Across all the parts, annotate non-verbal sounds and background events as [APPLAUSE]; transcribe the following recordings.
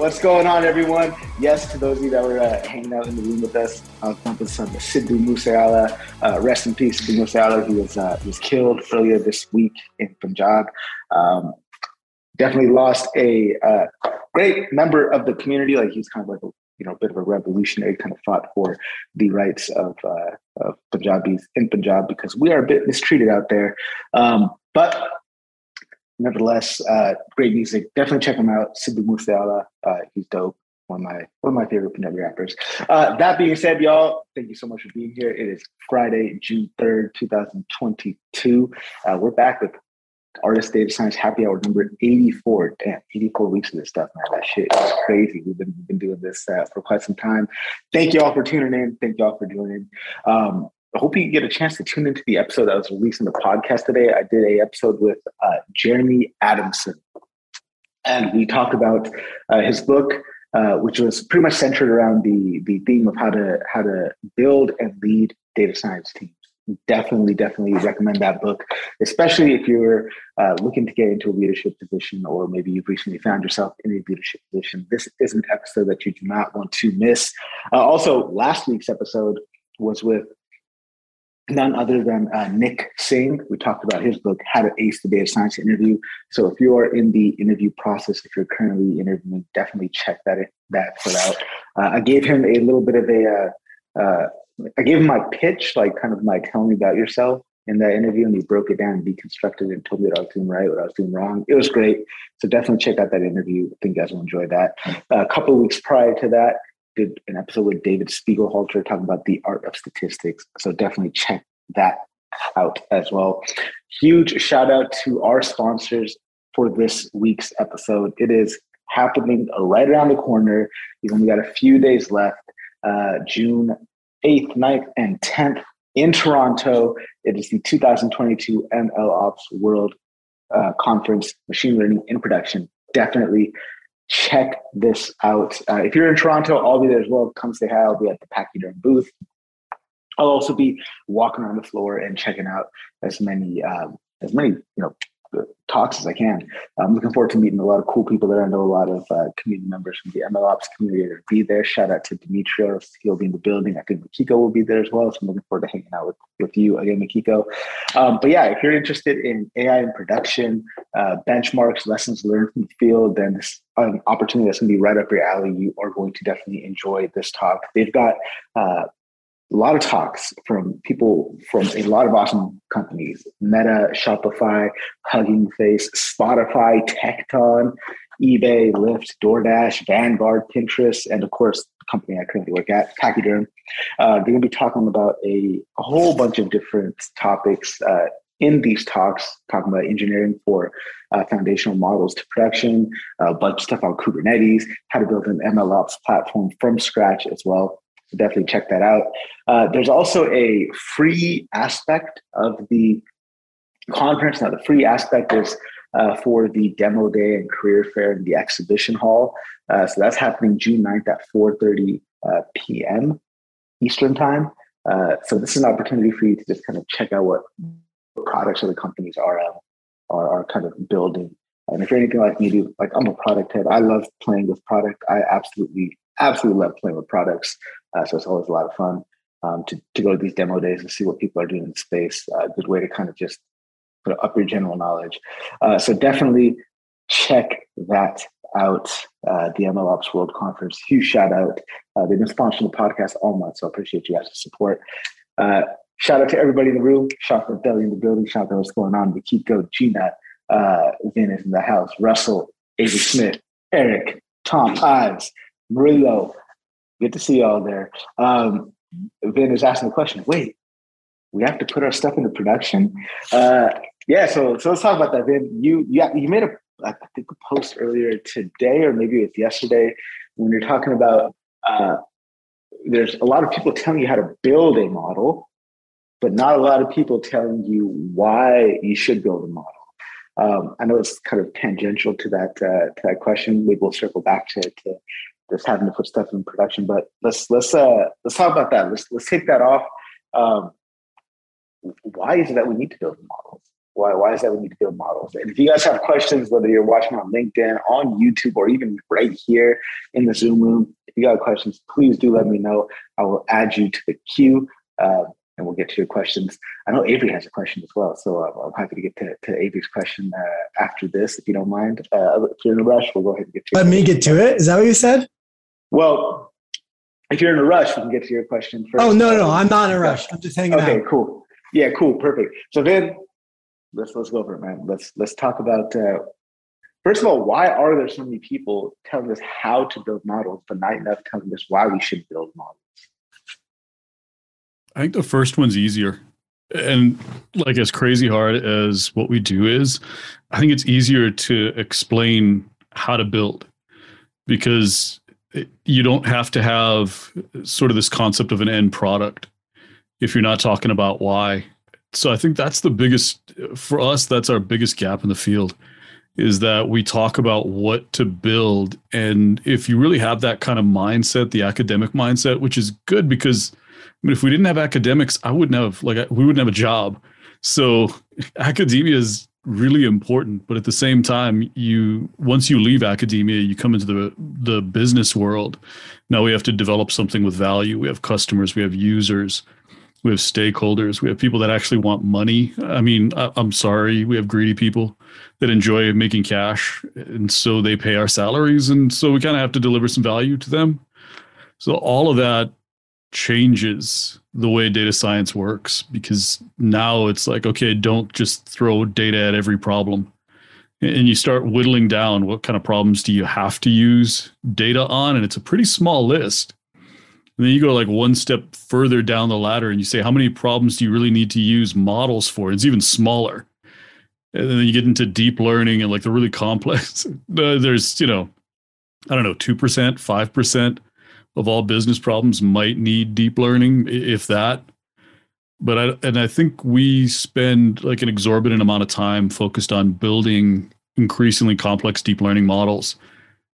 What's going on, everyone? Yes, to those of you that were uh, hanging out in the room with us, I was bumping some Sidhu Moosewaala. Uh, rest in peace, Sidhu Moosewaala. He was uh, was killed earlier this week in Punjab. Um, definitely lost a uh, great member of the community. Like he's kind of like a you know, bit of a revolutionary, kind of fought for the rights of, uh, of Punjabis in Punjab because we are a bit mistreated out there. Um, but nevertheless, uh, great music. Definitely check him out. Sidhu Moosewaala. Uh, he's dope. One of my one of my favorite Punjabi rappers. Uh, that being said, y'all, thank you so much for being here. It is Friday, June third, two thousand twenty-two. Uh, we're back with Artist Data Science Happy Hour number 84. Damn, 84 weeks of this stuff, man. That shit is crazy. We've been, we've been doing this uh, for quite some time. Thank you all for tuning in. Thank you all for joining. Um, I hope you get a chance to tune into the episode that was released in the podcast today. I did a episode with uh, Jeremy Adamson, and we talked about uh, his book, uh, which was pretty much centered around the the theme of how to how to build and lead data science teams definitely, definitely recommend that book, especially if you're uh, looking to get into a leadership position or maybe you've recently found yourself in a leadership position. This is an episode that you do not want to miss. Uh, also, last week's episode was with none other than uh, Nick Singh. We talked about his book, How to Ace the Data Science Interview. So if you are in the interview process, if you're currently interviewing, definitely check that that out. Uh, I gave him a little bit of a uh, uh, I gave him my pitch, like kind of my tell me about yourself in that interview, and he broke it down and deconstructed it and told me what I was doing right, what I was doing wrong. It was great. So definitely check out that interview. I think you guys will enjoy that. A couple weeks prior to that, did an episode with David Spiegelhalter talking about the art of statistics. So definitely check that out as well. Huge shout out to our sponsors for this week's episode. It is happening right around the corner. We've only got a few days left. Uh, June 8th, 9th, and 10th in Toronto. It is the 2022 ML Ops World uh, Conference, Machine Learning in Production. Definitely check this out. Uh, if you're in Toronto, I'll be there as well. Come say hi. I'll be at the Pachyderm booth. I'll also be walking around the floor and checking out as many um, as many you know talks as I can. I'm looking forward to meeting a lot of cool people there. I know a lot of uh, community members from the MLOps community that will be there. Shout out to Dimitrios. He'll be in the building. I think Mikiko will be there as well. So I'm looking forward to hanging out with, with you again, Mikiko. Um, but yeah, if you're interested in AI and production, uh, benchmarks, lessons learned from the field, then this an opportunity that's going to be right up your alley. You are going to definitely enjoy this talk. They've got uh, a lot of talks from people from a lot of awesome companies Meta, Shopify, Hugging Face, Spotify, Tekton, eBay, Lyft, DoorDash, Vanguard, Pinterest, and of course, the company I currently work at, Pachyderm. Uh, they're going to be talking about a, a, whole bunch of different topics uh, in these talks, talking about engineering for uh, foundational models to production, a bunch of stuff on Kubernetes, how to build an MLOps platform from scratch as well. Definitely check that out. Uh, there's also a free aspect of the conference. Now, the free aspect is uh, for the demo day and career fair in the exhibition hall. Uh, so that's happening June 9th at 4.30 uh, p.m. Eastern time. Uh, so this is an opportunity for you to just kind of check out what products other companies are, uh, are, are kind of building. And if you're anything like me, do like I'm a product head. I love playing with product. I absolutely, absolutely love playing with products. Uh, so it's always a lot of fun um, to, to go to these demo days and see what people are doing in space. A uh, good way to kind of just up your general knowledge. Uh, so definitely check that out. Uh, the MLOps World Conference. Huge shout out. Uh, they've been sponsoring the podcast all month, so I appreciate you guys' support. Uh, shout out to everybody in the room. Shout out to Belly in the building. Shout out to what's going on. Going. Gina, uh, Vin is in the house. Russell, Avery Smith, Eric, Tom Ives, Murillo, Good to see y'all there. Um, Vin is asking the question. Wait, we have to put our stuff into production. Uh, yeah, so so let's talk about that. Vin, you you you made a I think a post earlier today, or maybe it's yesterday, when you're talking about uh, there's a lot of people telling you how to build a model, but not a lot of people telling you why you should build a model. Um, I know it's kind of tangential to that uh, to that question. Maybe we'll circle back to, to just having to put stuff in production. But let's let's uh let's talk about that. Let's let's take that off. Um, why is it that we need to build models? Why, why is that we need to build models? And if you guys have questions, whether you're watching on LinkedIn, on YouTube, or even right here in the Zoom room, if you got questions, please do let me know. I will add you to the queue. Uh, and we'll get to your questions. I know Avery has a question as well, so uh, I'm happy to get to, to Avery's question uh, after this, if you don't mind. Uh, if you're in a rush, we'll go ahead and get to. Let me get to it. Is that what you said? Well, if you're in a rush, we can get to your question first. Oh no, no, no I'm not in a rush. I'm just hanging okay, out. Okay, cool. Yeah, cool, perfect. So then, let's let's go for it, man. Let's let's talk about. Uh, first of all, why are there so many people telling us how to build models, but not enough telling us why we should build models? I think the first one's easier. And like as crazy hard as what we do is, I think it's easier to explain how to build because you don't have to have sort of this concept of an end product if you're not talking about why. So I think that's the biggest for us that's our biggest gap in the field is that we talk about what to build and if you really have that kind of mindset, the academic mindset, which is good because I mean, if we didn't have academics, I wouldn't have like we wouldn't have a job. So [LAUGHS] academia is really important, but at the same time, you once you leave academia, you come into the the business world. Now we have to develop something with value. We have customers, we have users, we have stakeholders, we have people that actually want money. I mean, I, I'm sorry, we have greedy people that enjoy making cash, and so they pay our salaries, and so we kind of have to deliver some value to them. So all of that changes the way data science works because now it's like okay don't just throw data at every problem. And you start whittling down what kind of problems do you have to use data on and it's a pretty small list. And then you go like one step further down the ladder and you say how many problems do you really need to use models for? It's even smaller. And then you get into deep learning and like the really complex [LAUGHS] there's you know i don't know 2% 5% of all business problems might need deep learning, if that. But I, and I think we spend like an exorbitant amount of time focused on building increasingly complex deep learning models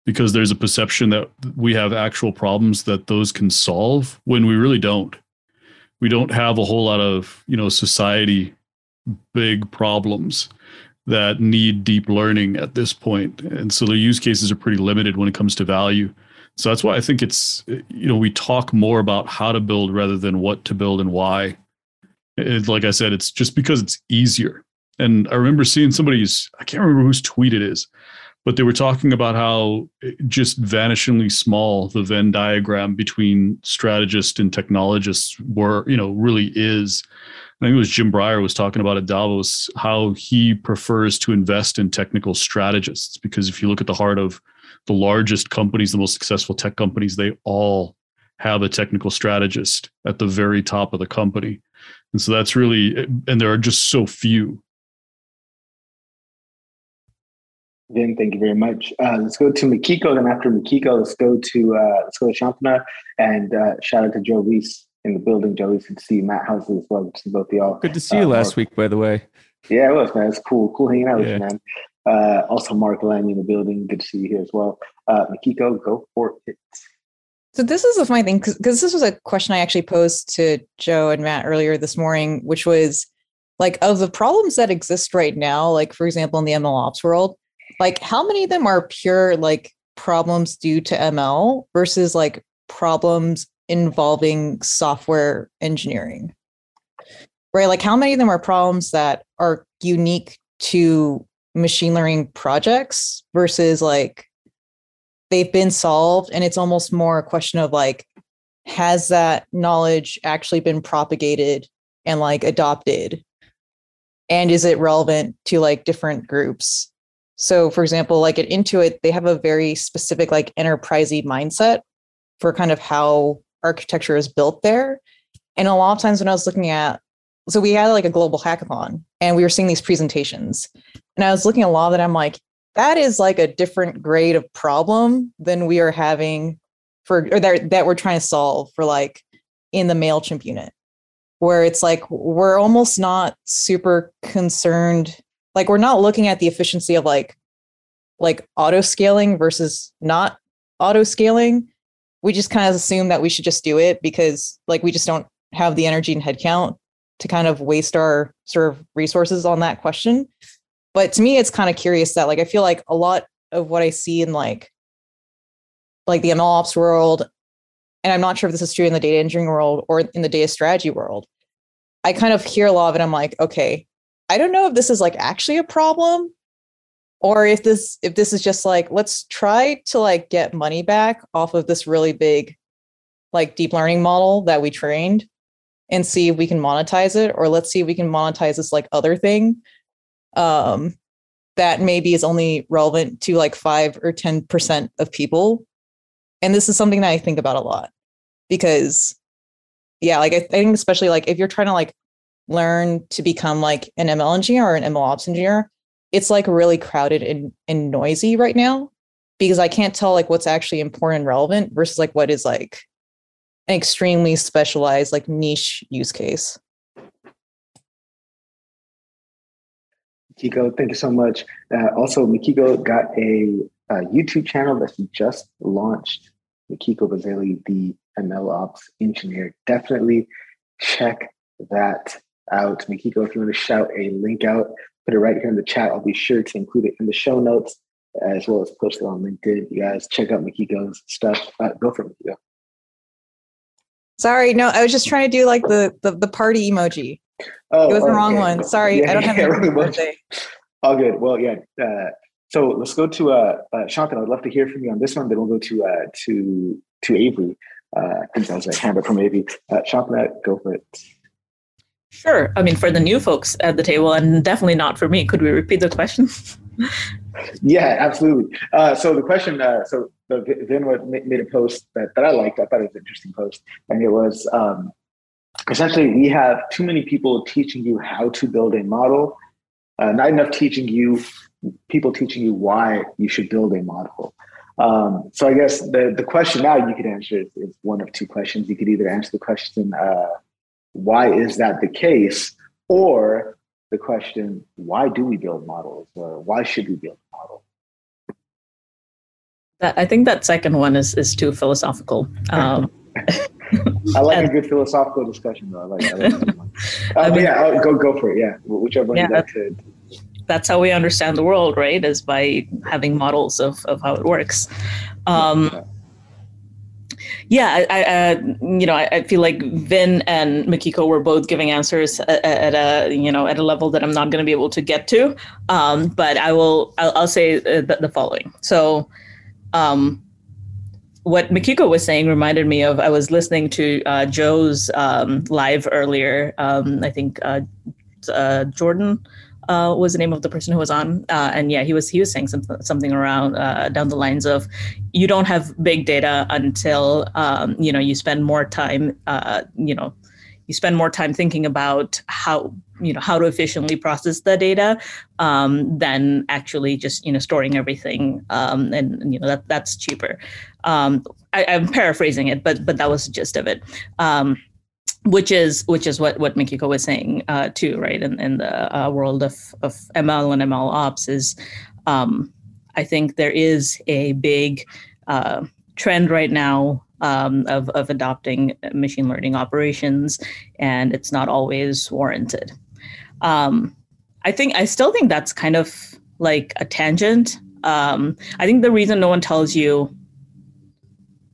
because there's a perception that we have actual problems that those can solve when we really don't. We don't have a whole lot of, you know, society big problems that need deep learning at this point. And so the use cases are pretty limited when it comes to value. So that's why I think it's, you know, we talk more about how to build rather than what to build and why. It, like I said, it's just because it's easier. And I remember seeing somebody's, I can't remember whose tweet it is, but they were talking about how just vanishingly small the Venn diagram between strategists and technologists were, you know, really is. I think it was Jim Breyer was talking about at Davos how he prefers to invest in technical strategists because if you look at the heart of the largest companies, the most successful tech companies, they all have a technical strategist at the very top of the company. And so that's really, and there are just so few. Vin, thank you very much. Uh, let's go to Mikiko. Then after Mikiko, let's go to uh, let's go to Shantanu and uh, shout out to Joe Reis in the building. Joe Reis, good to see you. Matt Housley as well. Good to see both of y'all. Good to see you uh, last week, by the way. Yeah, it was man. It's cool. Cool hanging out yeah. with you, man. Uh, also, Mark Lanning in the building. Good to see you here as well. Uh, Mikiko, go for it. So this is a funny thing because this was a question I actually posed to Joe and Matt earlier this morning, which was like of the problems that exist right now, like for example in the ML ops world, like how many of them are pure like problems due to ML versus like problems involving software engineering? Right? Like how many of them are problems that are unique to machine learning projects versus like they've been solved and it's almost more a question of like has that knowledge actually been propagated and like adopted? And is it relevant to like different groups? So for example like at intuit they have a very specific like enterprisey mindset for kind of how architecture is built there. And a lot of times when i was looking at so we had like a global hackathon and we were seeing these presentations and I was looking at a lot of that. I'm like, that is like a different grade of problem than we are having for or that, that we're trying to solve for like in the MailChimp unit, where it's like we're almost not super concerned. Like we're not looking at the efficiency of like like auto scaling versus not auto scaling. We just kind of assume that we should just do it because like we just don't have the energy and headcount to kind of waste our sort of resources on that question. But to me, it's kind of curious that like I feel like a lot of what I see in like like the ML ops world, and I'm not sure if this is true in the data engineering world or in the data strategy world. I kind of hear a lot of it. I'm like, okay, I don't know if this is like actually a problem or if this if this is just like let's try to like get money back off of this really big like deep learning model that we trained and see if we can monetize it or let's see if we can monetize this like other thing um that maybe is only relevant to like 5 or 10% of people. And this is something that i think about a lot because yeah like i think especially like if you're trying to like learn to become like an ml engineer or an ml ops engineer it's like really crowded and, and noisy right now because i can't tell like what's actually important and relevant versus like what is like an extremely specialized like niche use case Kiko, thank you so much. Uh, also, Mikiko got a, a, YouTube channel that she just launched. Mikiko Bazeley, the ML Ops engineer. Definitely check that out. Mikiko, if you want to shout a link out, put it right here in the chat. I'll be sure to include it in the show notes as well as post it on LinkedIn. You guys check out Mikiko's stuff. Uh, go for it, Mikiko. Sorry, no, I was just trying to do like the the, the party emoji. Oh, it was the wrong one. Sorry, yeah, I don't [LAUGHS] have yeah, any birthday. All good. Well, yeah. Uh, so let's go to uh, uh, Shantanu. I'd love to hear from you on this one. Then we'll go to uh, to to Avery. Uh, I think that was a hammer from Avery. Uh, Shantanu, go for it. Sure. I mean, for the new folks at the table, and definitely not for me. Could we repeat the question? [LAUGHS] yeah, absolutely. Uh, so the question, uh, so Vin made a post that, that I liked. I thought it was an interesting post, and it was um, essentially we have too many people teaching you how to build a model, uh, not enough teaching you people teaching you why you should build a model. Um, so I guess the the question now you could answer is, is, one of two questions. You could either answer the question, uh, why is that the case, or the question, why do we build models, or why should we build a model? I think that second one is is too philosophical. Um, I like and, a good philosophical discussion, though. I like, I like that. Uh, [LAUGHS] I mean, yeah, I'll go go for it. Yeah, whichever one yeah, like to. That's how we understand the world, right? Is by having models of of how it works. Um, yeah, I, I you know, I, I, feel like Vin and Mikiko were both giving answers at, at, a, you know, at a level that I'm not going to be able to get to. Um, but I will, I'll, I'll say the, the, following. So, um, what Mikiko was saying reminded me of I was listening to uh, Joe's um, live earlier. Um, I think uh, uh, Jordan uh, was the name of the person who was on, uh, and yeah, he was he was saying something something around uh, down the lines of you don't have big data until um, you know you spend more time you know you spend more time thinking about how you know how to efficiently process the data um, than actually just you know storing everything um, and you know that that's cheaper. Um, I, am paraphrasing it but but that was the gist of it. Um, which is which is what what Mikiko was saying uh, too right? In, in the uh, world of, of ML and ML ops is um, I think there is a big uh, trend right now um, of, of adopting machine learning operations, and it's not always warranted. Um, I think I still think that's kind of like a tangent. Um, I think the reason no one tells you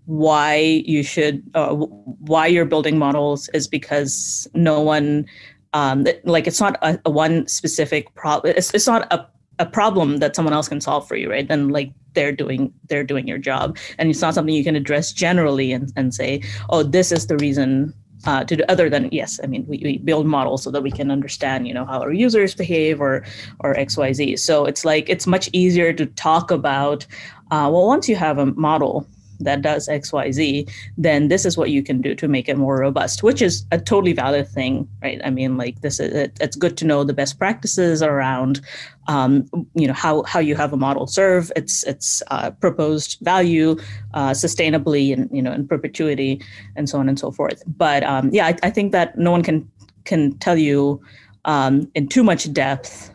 why you should uh, why you're building models is because no one um, like it's not a, a one specific problem. It's, it's not a a problem that someone else can solve for you, right? Then like they're doing they're doing your job, and it's not something you can address generally and, and say, oh, this is the reason uh, to do other than yes i mean we, we build models so that we can understand you know how our users behave or or xyz so it's like it's much easier to talk about uh, well once you have a model that does XYZ, then this is what you can do to make it more robust, which is a totally valid thing, right? I mean, like this is it, it's good to know the best practices around, um, you know, how how you have a model serve its its uh, proposed value uh, sustainably and you know in perpetuity and so on and so forth. But um, yeah, I, I think that no one can can tell you um, in too much depth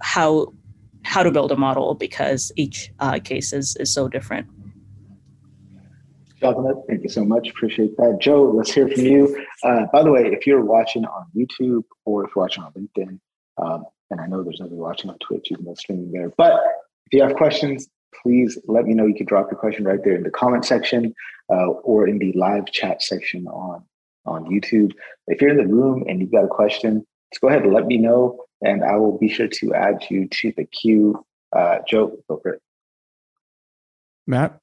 how how to build a model because each uh, case is, is so different. Gentlemen, thank you so much. Appreciate that. Joe, let's hear from you. Uh, by the way, if you're watching on YouTube or if you're watching on LinkedIn, um, and I know there's nobody watching on Twitch, even though streaming there, but if you have questions, please let me know. You can drop your question right there in the comment section uh, or in the live chat section on, on YouTube. If you're in the room and you've got a question, just go ahead and let me know, and I will be sure to add you to the queue. Uh, Joe, go for it. Matt?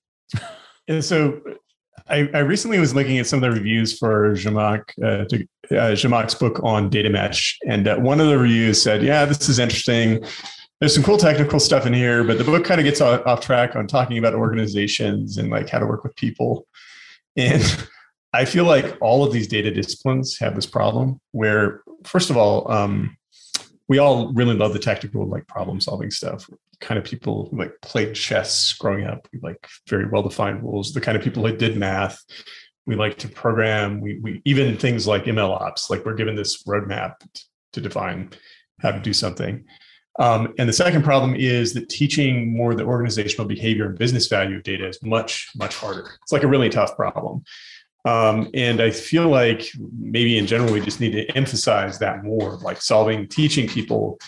And so I, I, recently was looking at some of the reviews for Zhamak, uh, to, uh, Zhamak's book on data mesh. And uh, one of the reviews said, yeah, this is interesting. There's some cool technical stuff in here, but the book kind of gets off, off track on talking about organizations and like how to work with people. And [LAUGHS] I feel like all of these data disciplines have this problem where, first of all, um, we all really love the technical like problem solving stuff kind of people who like played chess growing up we like very well defined rules the kind of people that did math we like to program we, we even things like ml ops like we're given this roadmap to define how to do something. Um, and the second problem is that teaching more the organizational behavior and business value of data is much much harder. It's like a really tough problem. Um, and I feel like maybe in general, we just need to emphasize that more, like solving, teaching people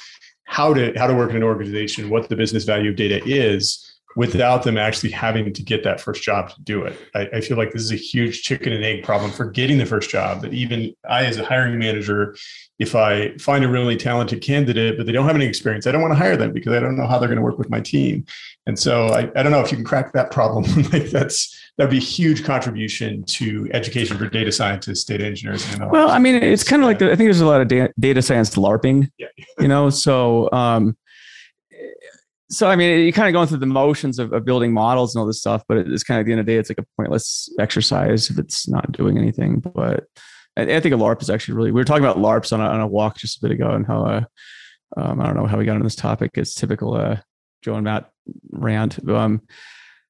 how to how to work in an organization, what the business value of data is, without them actually having to get that first job to do it. I, I, feel like this is a huge chicken and egg problem for getting the first job. That even I, as a hiring manager, if I find a really talented candidate, but they don't have any experience, I don't want to hire them because I don't know how they're going to work with my team. And so I, I don't know if you can crack that problem. [LAUGHS] like that's that'd be a huge contribution to education for data scientists, data engineers. And well, I mean, it's kind of like the, I think there's a lot of da- data science LARPing. Yeah. you know, [LAUGHS] so um, so I mean, you're kind of going through the motions of, of, building models and all this stuff, but it's kind of at the end of the day, it's like a pointless exercise if it's not doing anything. But I, I think a LARP is actually really. We were talking about LARPs on a, on a walk just a bit ago, and how uh, um, I don't know how we got on this topic. It's typical uh, Joe and Matt rant. Um,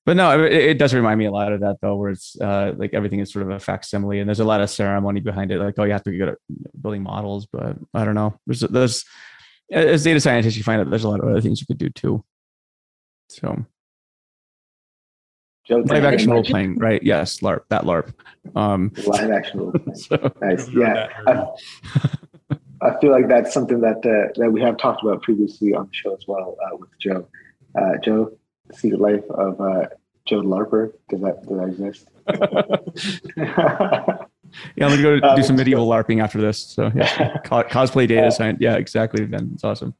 but no, it, it, does remind me a lot of that though, where it's uh, like everything is sort of a facsimile, and there's a lot of ceremony behind it. Like, oh, you have to be good at building models, but I don't know. There's there's as data scientists, you find out there's a lot of other things you could do too. So, Joe, live action role playing, right? Yes, LARP, that LARP. Um, live action role playing. [LAUGHS] so, nice. Yeah. I, I, feel like that's something that uh, that we have talked about previously on the show as well uh, with Joe. Uh, Joe, Secret Life of uh, Joe Larper. Does that does that exist? [LAUGHS] [LAUGHS] yeah, I'm gonna go do um, some medieval LARPing after this. So yeah, [LAUGHS] cosplay data science. Yeah, exactly. Ben, it's awesome.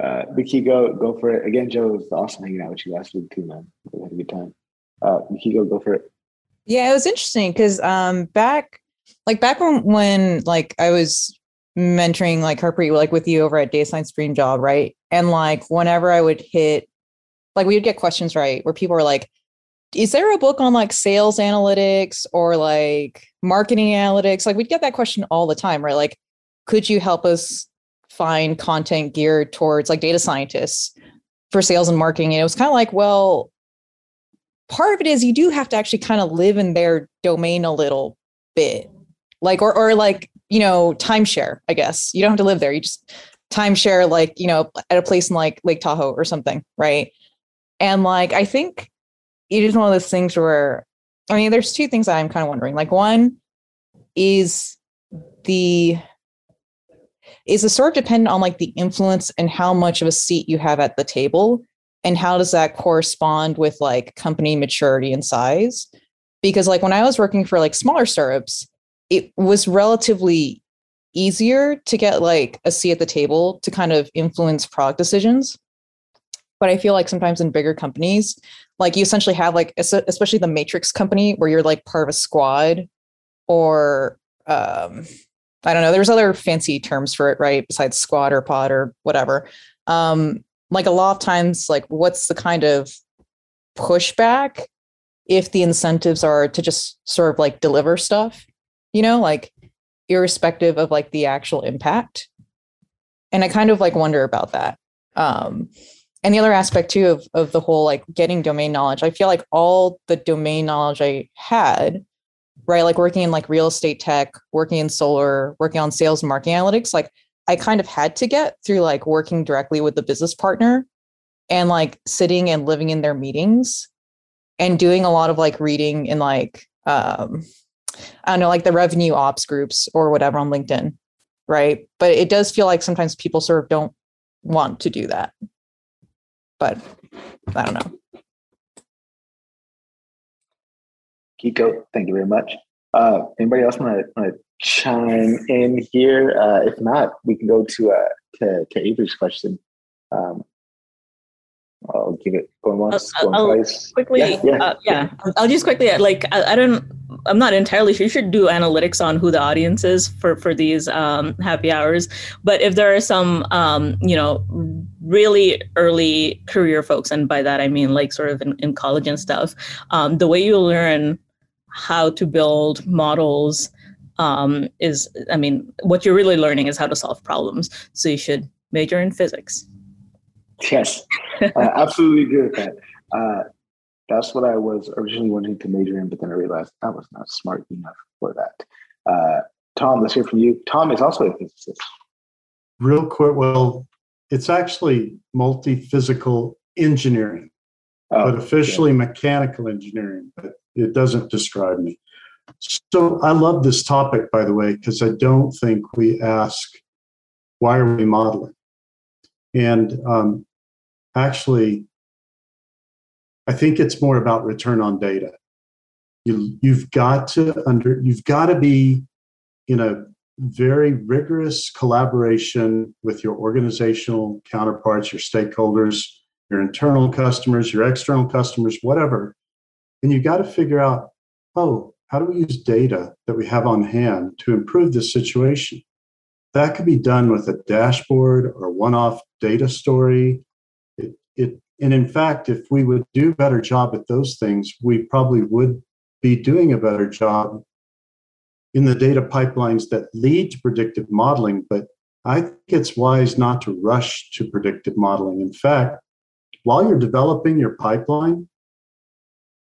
Uh, Mickey, go go for it again. Joe, it was awesome hanging out with you last week too, man. We had a good time. Uh, Mickey, go go for it. Yeah, it was interesting because um, back like back when when like I was mentoring like Harpreet like with you over at Data Science Dream Job, right? And like whenever I would hit, like we would get questions right where people were like, is there a book on like sales analytics or like marketing analytics? Like we'd get that question all the time, right? Like, could you help us find content geared towards like data scientists for sales and marketing? And it was kind of like, well, part of it is you do have to actually kind of live in their domain a little bit. Like, or or like, you know, timeshare, I guess. You don't have to live there. You just timeshare like, you know, at a place in like Lake Tahoe or something, right? And like I think it is one of those things where I mean, there's two things I'm kind of wondering. Like, one is the is the sort of dependent on like the influence and how much of a seat you have at the table, and how does that correspond with like company maturity and size? Because like when I was working for like smaller startups, it was relatively easier to get like a seat at the table to kind of influence product decisions. But I feel like sometimes in bigger companies, like you essentially have like especially the matrix company where you're like part of a squad or um i don't know there's other fancy terms for it right besides squad or pod or whatever. Um like a lot of times like what's the kind of pushback if the incentives are to just sort of like deliver stuff you know like irrespective of like the actual impact? And i kind of like wonder about that. Um and the other aspect too of, of the whole like getting domain knowledge i feel like all the domain knowledge i had right like working in like real estate tech working in solar working on sales and marketing analytics like i kind of had to get through like working directly with the business partner and like sitting and living in their meetings and doing a lot of like reading in like um I don't know, like the revenue ops groups or whatever on LinkedIn, right? But it does feel like sometimes people sort of don't want to do that. But I don't know. Kiko, thank you very much. Uh, anybody else want to chime in here? Uh, if not, we can go to uh, to, to Avery's question. Um, I'll give it going once, I'll, going I'll twice. quickly, Yeah, yeah. Uh, yeah. I'll just quickly like I, I don't. I'm not entirely sure. You should do analytics on who the audience is for for these um, happy hours. But if there are some, um, you know, really early career folks, and by that I mean like sort of in, in college and stuff, um, the way you learn how to build models um, is, I mean, what you're really learning is how to solve problems. So you should major in physics. Yes, I absolutely agree with that. Uh, that's what I was originally wanting to major in, but then I realized I was not smart enough for that. Uh, Tom, let's hear from you. Tom is also a physicist. Real quick, well, it's actually multi-physical engineering, Oh, but officially mechanical engineering, but it doesn't describe me. So I love this topic, by the way, because I don't think we ask, why are we modeling? And um, actually, I think it's more about return on data. You, you've got to under, you've got to be in a very rigorous collaboration with your organizational counterparts, your stakeholders, your internal customers, your external customers, whatever. And you've got to figure out, oh, how do we use data that we have on hand to improve this situation? That could be done with a dashboard or one off data story. It, and in fact, if we would do a better job at those things, we probably would be doing a better job in the data pipelines that lead to predictive modeling. But I think it's wise not to rush to predictive modeling. In fact, while you're developing your pipeline,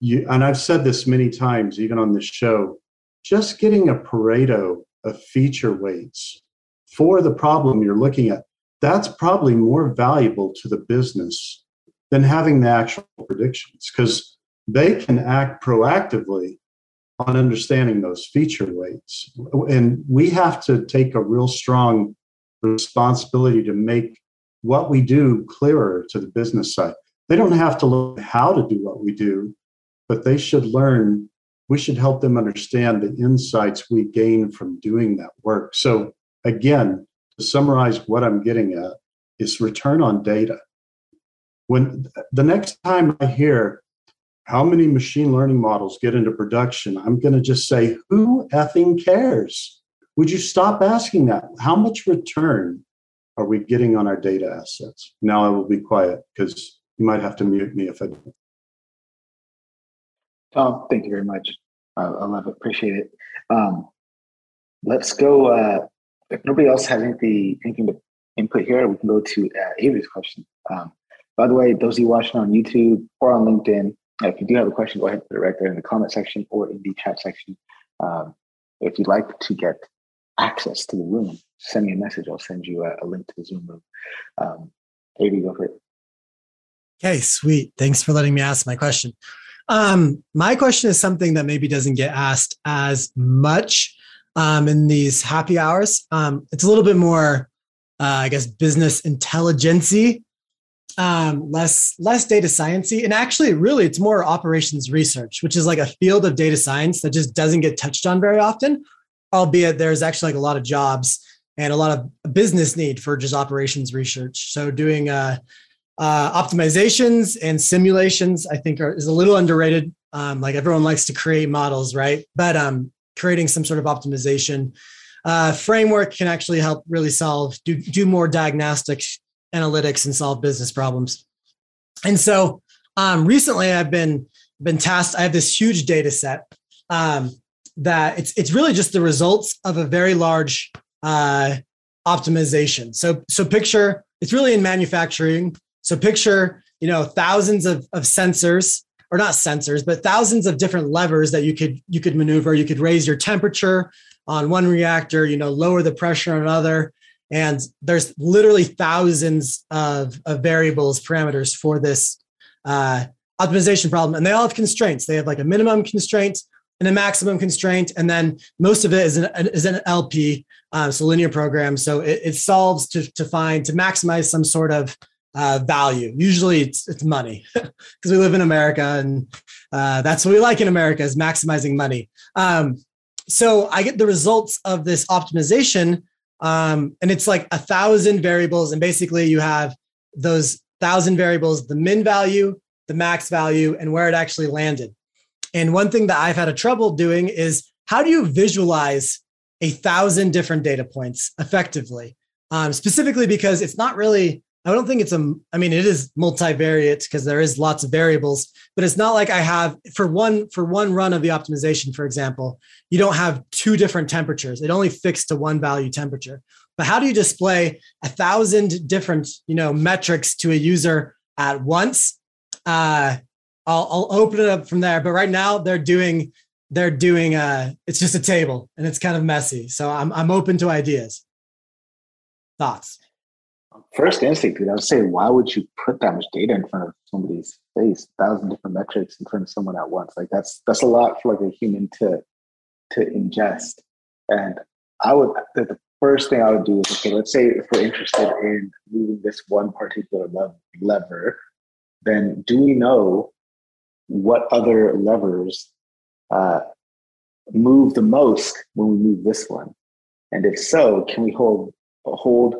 you, and I've said this many times, even on this show, just getting a Pareto of feature weights for the problem you're looking at, that's probably more valuable to the business than having the actual predictions because they can act proactively on understanding those feature weights. And we have to take a real strong responsibility to make what we do clearer to the business side. They don't have to learn how to do what we do, but they should learn, we should help them understand the insights we gain from doing that work. So, again, to summarize what I'm getting at is return on data. When the next time I hear how many machine learning models get into production, I'm going to just say, who effing cares? Would you stop asking that? How much return are we getting on our data assets? Now I will be quiet because you might have to mute me if I don't. Tom, thank you very much. I, I love it. Appreciate it. Um, let's go. Uh, if nobody else has anything, anything to input here, we can go to uh, Avery's question. Um, by the way, those of you watching on YouTube or on LinkedIn, if you do have a question, go ahead and put it right there in the comment section or in the chat section. Um, if you'd like to get access to the room, send me a message. I'll send you a, a link to the Zoom room. Um, Avery, go for it. Okay, sweet. Thanks for letting me ask my question. Um, my question is something that maybe doesn't get asked as much um, in these happy hours. Um, it's a little bit more, uh, I guess, business intelligency, um, less less data sciencey, and actually, really, it's more operations research, which is like a field of data science that just doesn't get touched on very often. Albeit there's actually like a lot of jobs and a lot of business need for just operations research. So doing uh, uh, optimizations and simulations, I think, are, is a little underrated. Um, like everyone likes to create models, right? But um, creating some sort of optimization uh, framework can actually help really solve, do, do more diagnostic analytics and solve business problems. And so um, recently, I've been been tasked. I have this huge data set um, that it's it's really just the results of a very large uh, optimization. So so picture it's really in manufacturing. So picture you know thousands of, of sensors or not sensors, but thousands of different levers that you could you could maneuver. You could raise your temperature on one reactor, you know, lower the pressure on another. And there's literally thousands of, of variables, parameters for this uh, optimization problem, and they all have constraints. They have like a minimum constraint and a maximum constraint, and then most of it is an is an LP, um, so linear program. So it, it solves to to find to maximize some sort of uh, value. Usually, it's it's money [LAUGHS] because we live in America, and uh, that's what we like in America is maximizing money. Um, so I get the results of this optimization, um, and it's like a thousand variables, and basically you have those thousand variables, the min value, the max value, and where it actually landed. And one thing that I've had a trouble doing is how do you visualize a thousand different data points effectively? Um, specifically because it's not really I don't think it's a, I mean, it is multivariate because there is lots of variables, but it's not like I have for one, for one run of the optimization, for example, you don't have two different temperatures. It only fixed to one value temperature. But how do you display a thousand different, you know, metrics to a user at once? Uh, I'll, I'll open it up from there. But right now they're doing, they're doing, uh, it's just a table and it's kind of messy. So I'm, I'm open to ideas. Thoughts? First instinct, dude, I would say, why would you put that much data in front of somebody's face, thousand different metrics in front of someone at once? Like that's that's a lot for like a human to to ingest. And I would the first thing I would do is okay, let's say if we're interested in moving this one particular lever, then do we know what other levers uh, move the most when we move this one? And if so, can we hold hold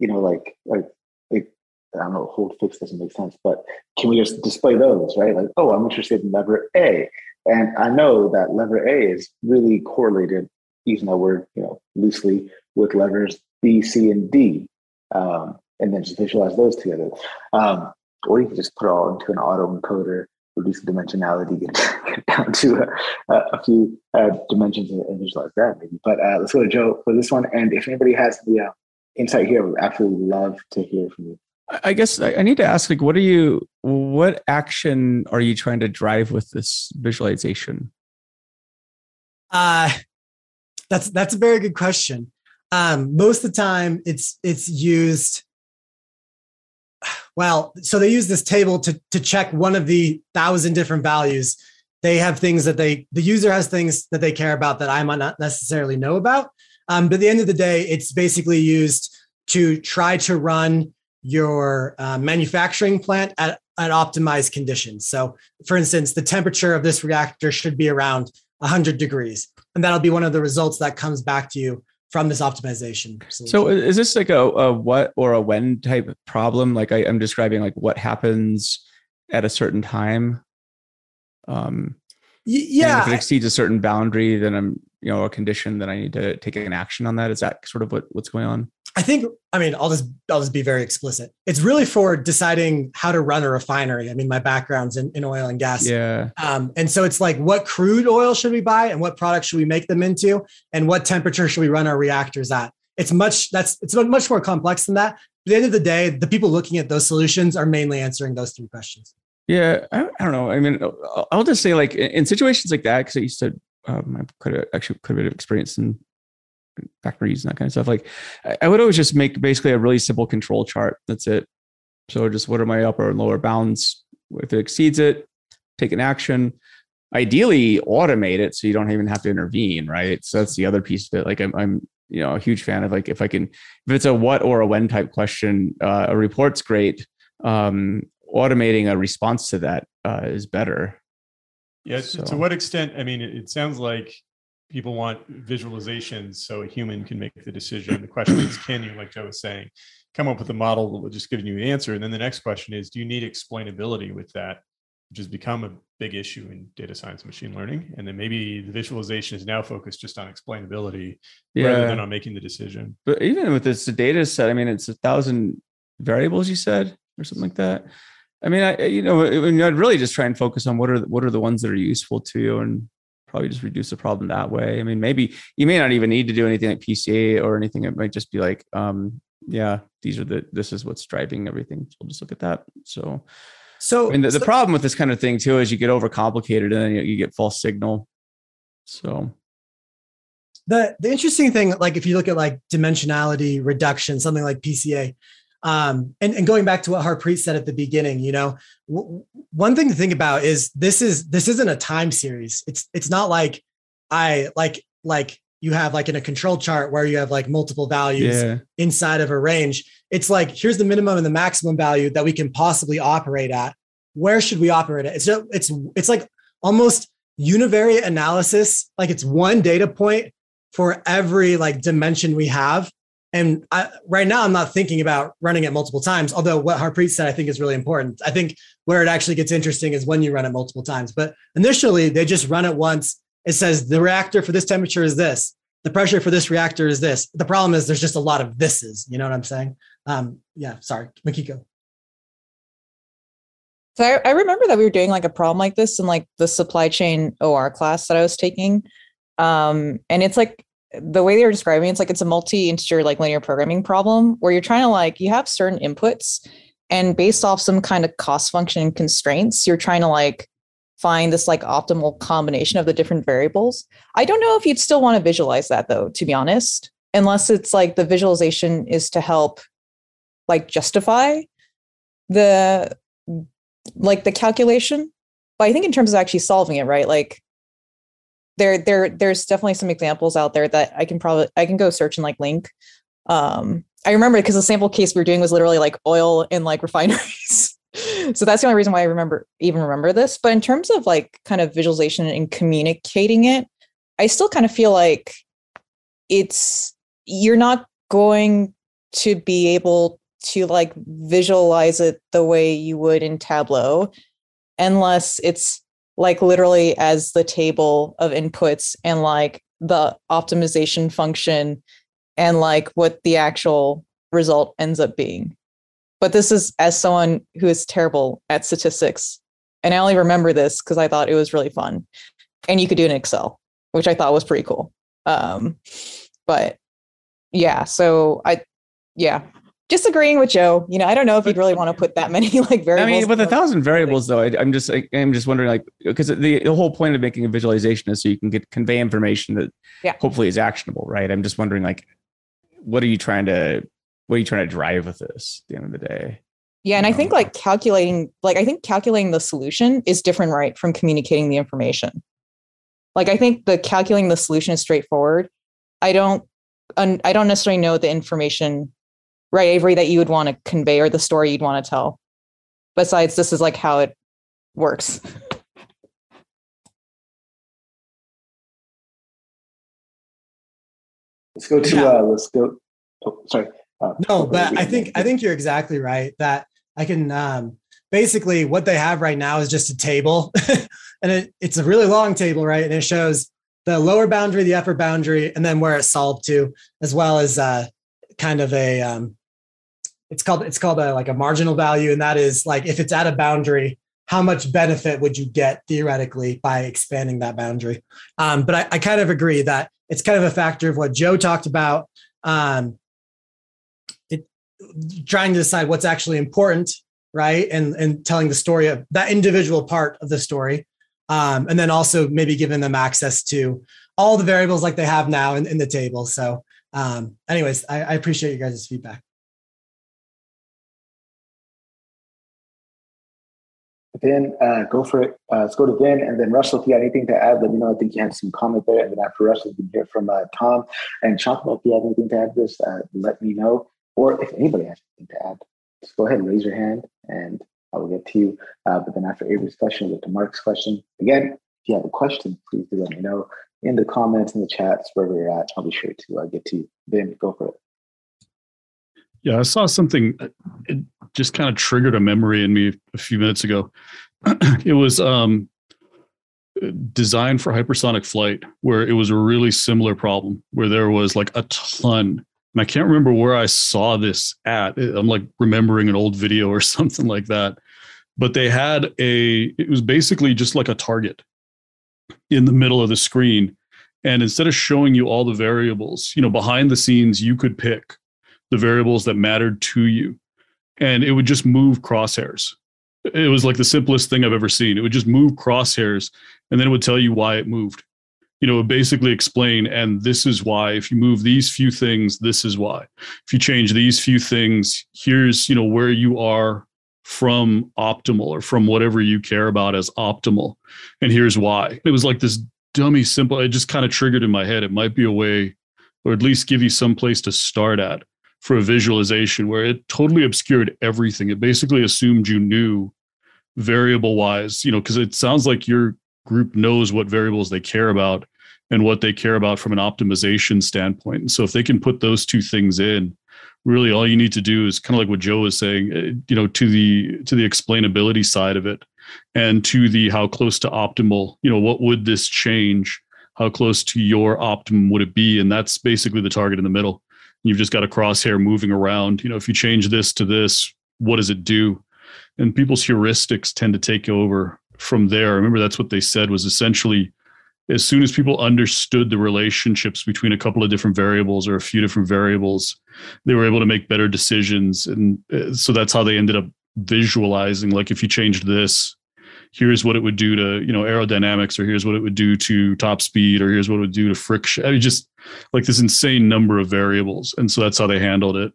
you know, like like like I don't know, hold fixed doesn't make sense, but can we just display those, right? Like, oh, I'm interested in lever A. And I know that lever A is really correlated, even though we're, you know, loosely with levers B, C, and D. Um, and then just visualize those together. Um, or you can just put it all into an auto encoder, reduce the dimensionality, get, [LAUGHS] get down to a, a few uh, dimensions and, visualize that maybe. But uh, let's go to Joe for this one. And if anybody has the uh, insight here. I Would absolutely love to hear from you. I guess I need to ask, like, what are you, what action are you trying to drive with this visualization? Uh, that's that's a very good question. Um, most of the time, it's it's used. Well, so they use this table to to check one of the thousand different values. They have things that they the user has things that they care about that I might not necessarily know about. Um, but at the end of the day, it's basically used to try to run your uh, manufacturing plant at, at optimized conditions. So, for instance, the temperature of this reactor should be around 100 degrees, and that'll be one of the results that comes back to you from this optimization. Solution. So, is this like a, a, what or a when type problem? Like I, am describing, like what happens at a certain time. Um, yeah. if it exceeds a certain boundary, then I'm you know a condition that I need to take an action on that? Is that sort of what what's going on? I think I mean I'll just I'll just be very explicit. It's really for deciding how to run a refinery. I mean my background's in, in oil and gas. Yeah. Um, and so it's like what crude oil should we buy and what products should we make them into and what temperature should we run our reactors at? It's much that's it's much more complex than that. At the end of the day, the people looking at those solutions are mainly answering those three questions. Yeah, I, I don't know. I mean, I'll just say like in situations like that, because I used to um, I could have actually bit of experience in factories and that kind of stuff. Like I, I would always just make basically a really simple control chart. That's it. So just what are my upper and lower bounds? If it exceeds it, take an action. Ideally, automate it so you don't even have to intervene, right? So that's the other piece of it. Like I'm, I'm you know, a huge fan of like if I can, if it's a what or a when type question, uh, a report's great. Um, automating a response to that uh, is better yeah. So. To what extent? I mean, it, it sounds like people want visualizations so a human can make the decision. The question is, [CLEARS THROAT] can you, like Joe was saying, come up with a model that will just give you an answer? And then the next question is, do you need explainability with that, which has become a big issue in data science and machine learning? And then maybe the visualization is now focused just on explainability yeah. rather than on making the decision. But even with this data set, I mean, it's a thousand variables, you said, or something like that. I mean, I you know, I'd really just try and focus on what are what are the ones that are useful to you, and probably just reduce the problem that way. I mean, maybe you may not even need to do anything like PCA or anything. It might just be like, um, yeah, these are the this is what's driving everything. So we'll just look at that. So, so I mean, the, so, the problem with this kind of thing too is you get overcomplicated and then you, you get false signal. So the the interesting thing, like if you look at like dimensionality reduction, something like PCA, Um, and, and going back to what Harpreet said at the beginning, you know, w- one thing to think about is this is this isn't a time series. It's it's not like I like like you have like in a control chart where you have like multiple values Yeah. inside of a range. It's like here's the minimum and the maximum value that we can possibly operate at. Where should we operate at? It's it's it's like almost univariate analysis. Like it's one data point for every like dimension we have. And I, right now, I'm not thinking about running it multiple times. Although what Harpreet said, I think is really important. I think where it actually gets interesting is when you run it multiple times. But initially, they just run it once. It says the reactor for this temperature is this. The pressure for this reactor is this. The problem is there's just a lot of thises. You know what I'm saying? Um, yeah. Sorry, Mikiko. So I, I remember that we were doing like a problem like this in like the supply chain OR class that I was taking. Um, and it's like the way they were describing it, it's like it's a multi-integer like linear programming problem where you're trying to like you have certain inputs and based off some kind of cost function constraints, you're trying to like find this like optimal combination of the different variables. I don't know if you'd still want to visualize that though, to be honest, unless it's like the visualization is to help like justify the like the calculation. But I think in terms of actually solving it, right? Like there there there's definitely some examples out there that I can probably I can go search and like link. Um I remember because the sample case we were doing was literally like oil in like [LAUGHS] refineries. so that's the only reason why I remember even remember this. But in terms of like kind of visualization and communicating it, I still kind of feel like it's you're not going to be able to like visualize it the way you would in Tableau unless it's like literally as the table of inputs and like the optimization function and like what the actual result ends up being. But this is as someone who is terrible at statistics. And I only remember this because I thought it was really fun. And you could do it in Excel, which I thought was pretty cool. Um, but yeah, so I, yeah, just agreeing with Joe. You know, I don't know if you'd really want to put that many [LAUGHS] like variables. I mean, with a thousand variables, though, I, I'm just I, I'm just wondering, like, because the, the whole point of making a visualization is so you can get convey information that Yeah. hopefully is actionable, right? I'm just wondering, like, what are you trying to what are you trying to drive with this at the end of the day? Yeah, and I think like calculating, like I think calculating the solution is different, right, from communicating the information. Like I think the calculating the solution is straightforward. I don't, I don't necessarily know the information, right, Avery, that you would want to convey or the story you'd want to tell. Besides, this is like how it works. Let's go to Yeah. uh, let's go. Oh, sorry. Uh, No, but I think I think you're exactly right that I can um basically what they have right now is just a table [LAUGHS] and it, it's a really long table, right? And it shows the lower boundary, the upper boundary, and then where it's solved to, as well as uh kind of a um it's called it's called a like a marginal value, and that is like if it's at a boundary, how much benefit would you get theoretically by expanding that boundary? Um, but I, I kind of agree that it's kind of a factor of what Joe talked about. Um, trying to decide what's actually important right and and telling the story of that individual part of the story um, and then also maybe giving them access to all the variables like they have now in, in the table so um, anyways I, I appreciate you guys' feedback Vin, uh, go for it. Uh, let's go to Vin and then Russell. If you have anything to add, let me know. I think you had some comment there. And then after Russell, we can hear from uh, Tom and Shantanu. If you have anything to add to this, uh, let me know. Or if anybody has anything to add, just go ahead and raise your hand and I will get to you. Uh, but then after Avery's question, we'll get to Mark's question. Again, if you have a question, please do let me know in the comments, in the chats, wherever you're at. I'll be sure to uh, get to you. Vin, go for it. Yeah, I saw something. It just kind of triggered a memory in me a few minutes ago. [CLEARS THROAT] it was um, designed for hypersonic flight, where it was a really similar problem, where there was like a ton. And I can't remember where I saw this at. I'm like remembering an old video or [LAUGHS] something like that. But they had a, it was basically just like a target in the middle of the screen. And instead of showing you all the variables, you know, behind the scenes, you could pick the variables that mattered to you. And it would just move crosshairs. It was like the simplest thing i've ever seen. It would just move crosshairs and then it would tell you why it moved. You know it basically explain and this is why. If you move these few things this is why. If you change these few things here's you know where you are from optimal or from whatever you care about as optimal. And here's why. It was like this dummy simple it just kind of triggered in my head. It might be a way or at least give you some place to start at for a visualization where it totally obscured everything it basically assumed you knew variable wise you know because it sounds like your group knows what variables they care about and what they care about from an optimization standpoint. And so if they can put those two things in, really all you need to do is kind of like what Joe was saying, eh, you know, to the to the explainability side of it and to the how close to optimal, you know, what would this change? How close to your optimum would it be? And that's basically the target in the middle. You've just got a crosshair moving around. You know, if you change this to this, what does it do? And people's heuristics tend to take over from there. Remember, that's what they said was essentially as soon as people understood the relationships between a couple of different variables or a few different variables, they were able to make better decisions. And uh, so that's how they ended up visualizing like if you changed this, here's what it would do to, you know, aerodynamics, or here's what it would do to top speed, or here's what it would do to friction. I mean, just like this insane number of variables. And so that's how they handled it.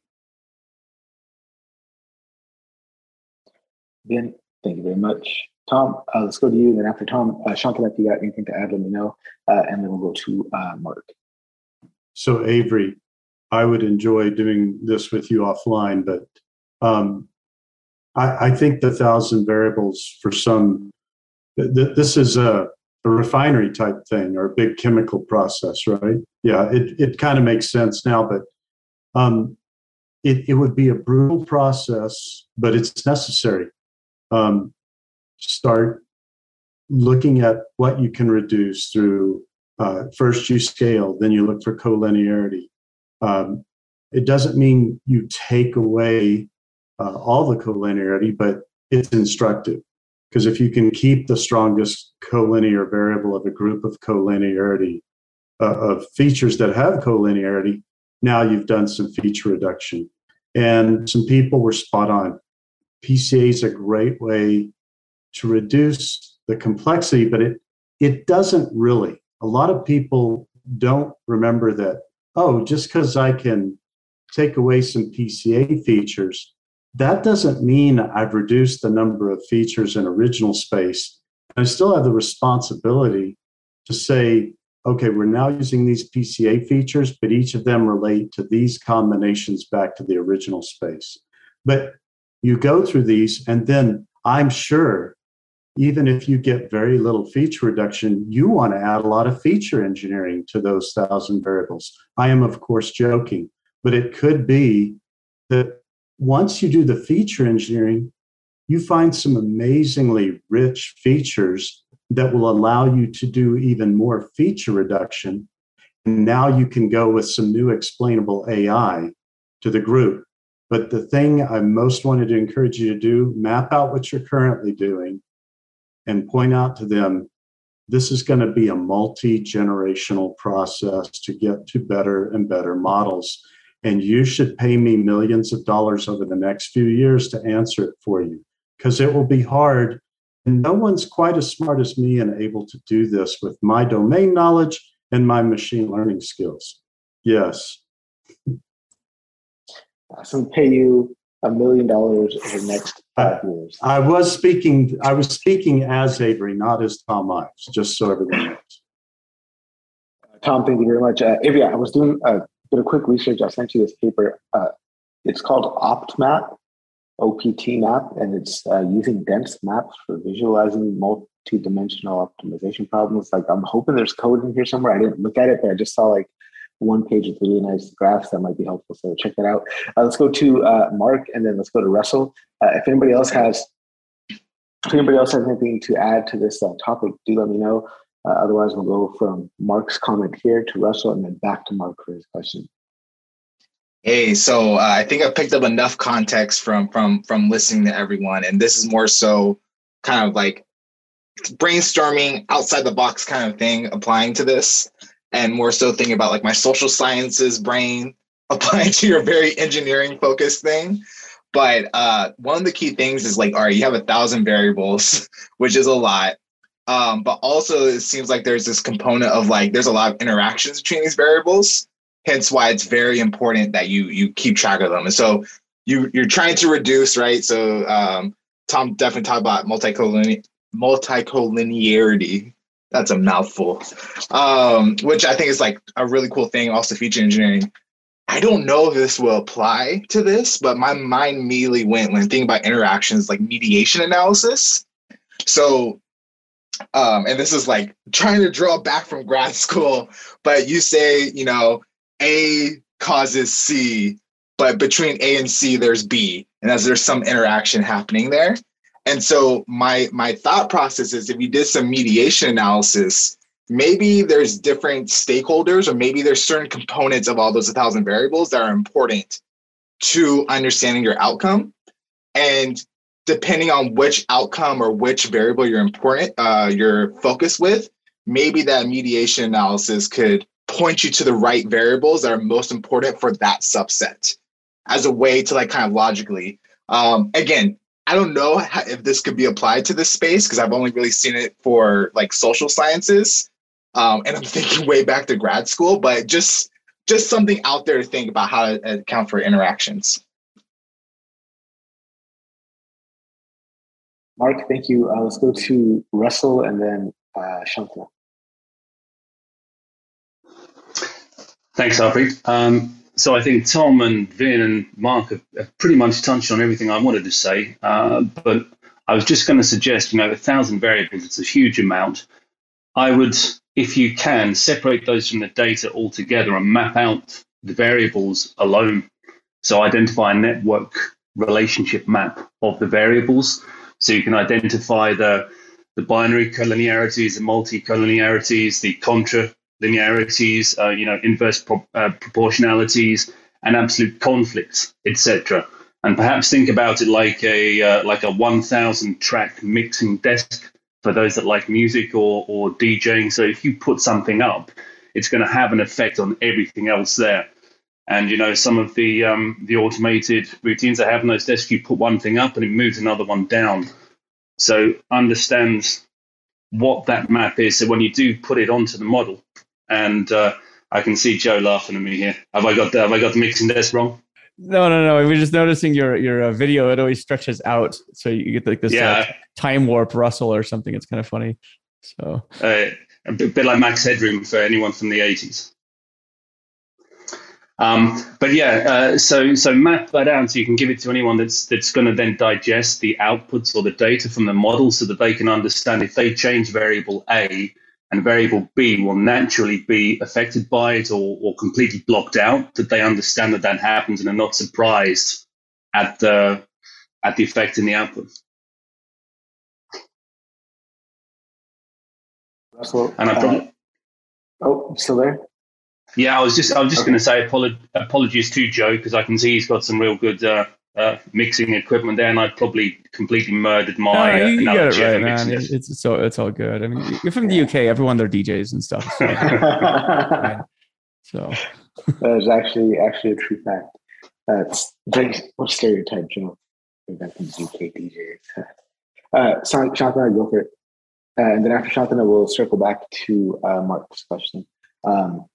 Vin, thank you very much. Tom, uh, let's go to you. And then after Tom, uh, Shantanu, if you got anything to add, let me know. Uh, and then we'll go to uh, Mark. So, Avery, I would enjoy doing this with you offline, but um, I, I, think the thousand variables for some, th- this is a, a, refinery type thing or a big chemical process, right? Yeah, it, it kind of makes sense now, but um, it, it would be a brutal process, but it's necessary. Um, start looking at what you can reduce through uh, first you scale, then you look for collinearity. Um, it doesn't mean you take away uh, all the collinearity, but it's instructive because if you can keep the strongest collinear variable of a group of collinearity uh, of features that have collinearity, now you've done some feature reduction. And some people were spot on. PCA is a great way to reduce the complexity, but it it doesn't really. A lot of people don't remember that, oh, just because I can take away some PCA features, that doesn't mean I've reduced the number of features in original space. I still have the responsibility to say, okay, we're now using these PCA features, but each of them relate to these combinations back to the original space. But you go through these, and then I'm sure even if you get very little feature reduction, you want to add a lot of feature engineering to those thousand variables. I am, of course, joking, but it could be that once you do the feature engineering, you find some amazingly rich features that will allow you to do even more feature reduction. And now you can go with some new explainable AI to the group. But the thing I most wanted to encourage you to do, map out what you're currently doing and point out to them this is going to be a multi generational process to get to better and better models. And you should pay me millions of dollars over the next few years to answer it for you because it will be hard. And no one's quite as smart as me and able to do this with my domain knowledge and my machine learning skills. Yes. Awesome. Pay you a million dollars over the next five years. I was speaking. I was speaking as Avery, not as Tom Ives, just so everyone knows. Tom, thank you very much. Uh, Avery, I was doing a bit of quick research. I sent you this paper. Uh, it's called OptMap, OPT map, and it's uh, using dense maps for visualizing multi-dimensional optimization problems. Like I'm hoping there's code in here somewhere. I didn't look at it, but I just saw like one page with really nice graphs that might be helpful. So check that out. Uh, let's go to uh, Mark and then let's go to Russell. Uh, if anybody else has if anybody else has anything to add to this uh, topic, do let me know. Uh, otherwise, we'll go from Mark's comment here to Russell and then back to Mark for his question. Hey, so uh, I think I picked up enough context from from from listening to everyone, and this is more so kind of like brainstorming outside the box kind of thing applying to this and more so thinking about like my social sciences brain [LAUGHS] applying to your very engineering focused thing. But uh, one of the key things is like, all right, you have a thousand variables, [LAUGHS] which is a lot. Um, but also it seems like there's this component of like there's a lot of interactions between these variables. Hence why it's very important that you you keep track of them. And so you you're trying to reduce, right? So um, Tom definitely talked about multicollinear multicollinearity. That's a mouthful. Um, which I think is like a really cool thing, also feature engineering. I don't know if this will apply to this, but my mind immediately went when thinking about interactions like mediation analysis. So um, and this is like trying to draw back from grad school, but you say, you know, A causes C, but between A and C, there's B, and as there's some interaction happening there. And so my my thought process is if you did some mediation analysis, maybe there's different stakeholders, or maybe there's certain components of all those 1,000 variables that are important to understanding your outcome. And depending on which outcome or which variable you're important uh, you're focused with, maybe that mediation analysis could point you to the right variables that are most important for that subset as a way to like kind of logically. Um, again, I don't know how, if this could be applied to this space because I've only really seen it for like social sciences, um, and I'm [LAUGHS] thinking way back to grad school. But just just something out there to think about how to account for interactions. Mark, thank you. Uh, let's go to Russell and then uh, Shantanu. Thanks, Harpreet. Um, so I think Tom and Vin and Mark have, have, pretty much touched on everything I wanted to say. Uh, but I was just going to suggest, you know, a thousand variables, it's a huge amount. I would, if you can, separate those from the data altogether and map out the variables alone. So identify a network relationship map of the variables so you can identify the, the binary collinearities, the multi-collinearities, the contra-linearities, uh, you know, inverse pro- uh, proportionalities, and absolute conflicts, etc. And perhaps think about it like a uh, like a 1,000 track mixing desk for those that like music or or DJing. So if you put something up, it's going to have an effect on everything else there. And you know, some of the um, the automated routines I have in those desks, you put one thing up and it moves another one down. So understands what that map is. So when you do put it onto the model, and uh, I can see Joe laughing at me here. Have I got the, have I got the mixing desk wrong? No, no, no. We're just noticing your your uh, video. It always stretches out, so you get like this uh, time warp Russell or something. It's kind of funny. So uh, a bit like Max Headroom for anyone from the eighties. Um, but yeah, uh, so so map that out so you can give it to anyone that's that's going to then digest the outputs or the data from the model so that they can understand if they change variable A and variable B will naturally be affected by it or, or completely blocked out, that they understand that that happens and are not surprised at the at the effect in the output. Russell, and I probably, uh, oh, still there? Yeah, I was just I was just okay. going to say apolo- apologies to Joe because I can see he's got some real good uh, uh, mixing equipment there, and I probably completely murdered my. No, you, uh, get it right, man. It's, it's so it's all good. I mean, you're from the UK. Everyone, they're DJs and stuff. So, [LAUGHS] right. so. that is actually actually a true fact. That's very what stereotype, Joe. Back from UK DJs. Uh, Shantanu, go for it. Uh, and then after Shantanu, we'll circle back to uh, Mark's question. Um,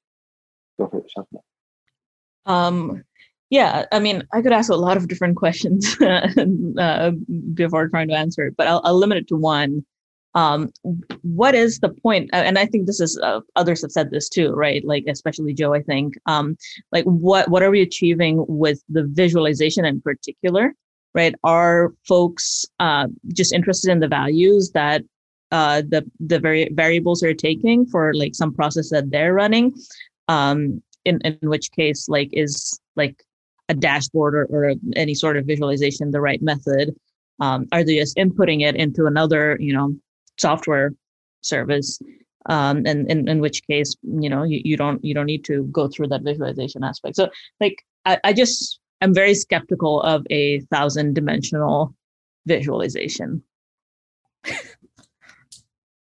go for it, Shantanu. Um, yeah, I mean, I could ask a lot of different questions [LAUGHS] uh, before trying to answer it, but I'll, I'll limit it to one. Um, what is the point? And I think this is uh, others have said this too, right? Like especially Joe, I think. Um, like what what are we achieving with the visualization in particular? Right? Are folks uh, just interested in the values that uh, the the vari- variables are taking for like some process that they're running? Um, in in which case, like is like a dashboard or, or any sort of visualization the right method? Um, are they just inputting it into another, you know, software service? Um, and, in in which case, you know, you, you don't you don't need to go through that visualization aspect. So like I, I just I'm very skeptical of a thousand dimensional visualization. [LAUGHS]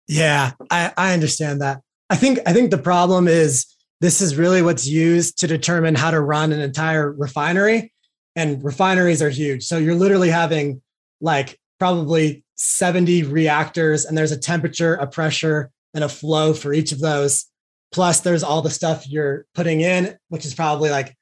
yeah, I, I understand that. I think I think the problem is this is really what's used to determine how to run an entire refinery. And refineries are huge. So you're literally having like probably 70 reactors, and there's a temperature, a pressure, and a flow for each of those. Plus, there's all the stuff you're putting in, which is probably like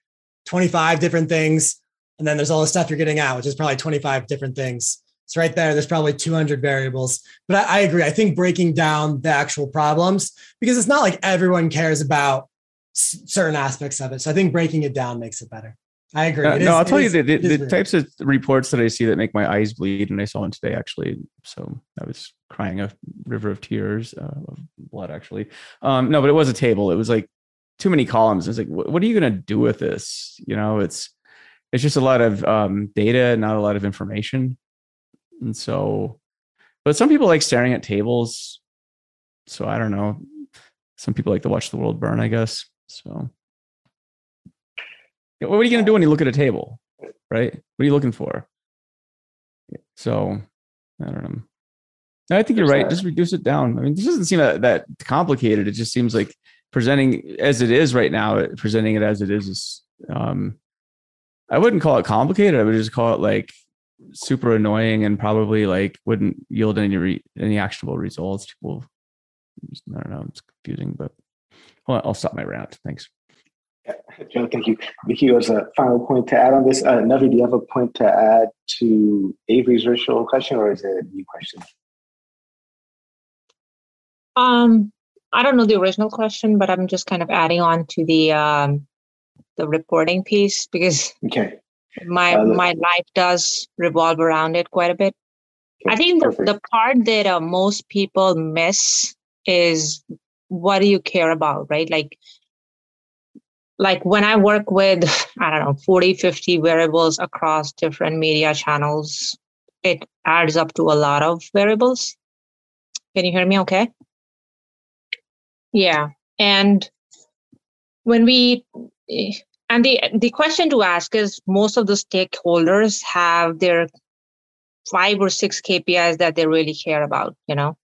25 different things. And then there's all the stuff you're getting out, which is probably 25 different things. So right there, there's probably 200 variables. But I, I, agree. I think breaking down the actual problems because it's not like everyone cares about s- certain aspects of it. So I think breaking it down makes it better. I agree. Uh, no, is, I'll tell is, you the, the, the types of reports that I see that make my eyes bleed, and I saw one today actually. So I was crying a river of tears, uh, of blood actually. Um, no, but it was a table. It was like too many columns. It's like, what are you going to do with this? You know, it's it's just a lot of um, data, not a lot of information, and so. But some people like staring at tables. So I don't know. Some people like to watch the world burn, I guess. So what are you going to do when you look at a table, right? What are you looking for? So I don't know. I think you're right. Just reduce it down. I mean, this doesn't seem that, that complicated. It just seems like presenting as it is right now, presenting it as it is is um I wouldn't call it complicated. I would just call it like super annoying and probably like wouldn't yield any re- any actionable results. People, I don't know, it's confusing, but well, I'll stop my rant. Thanks. Joe, thank you. Vicky, has a final point to add on this. Uh, Navi, do you have a point to add to Avery's original question, or is it a new question? Um, I don't know the original question, but I'm just kind of adding on to the um, the reporting piece because okay. my uh, my life does revolve around it quite a bit. Okay, I think the, the part that uh, most people miss is what do you care about, right? Like like when I work with, [LAUGHS] I don't know, 40, 50 variables across different media channels, it adds up to a lot of variables. Can you hear me okay? Yeah. And when we, and the, the question to ask is most of the stakeholders have their five or six KPIs that they really care about, you know?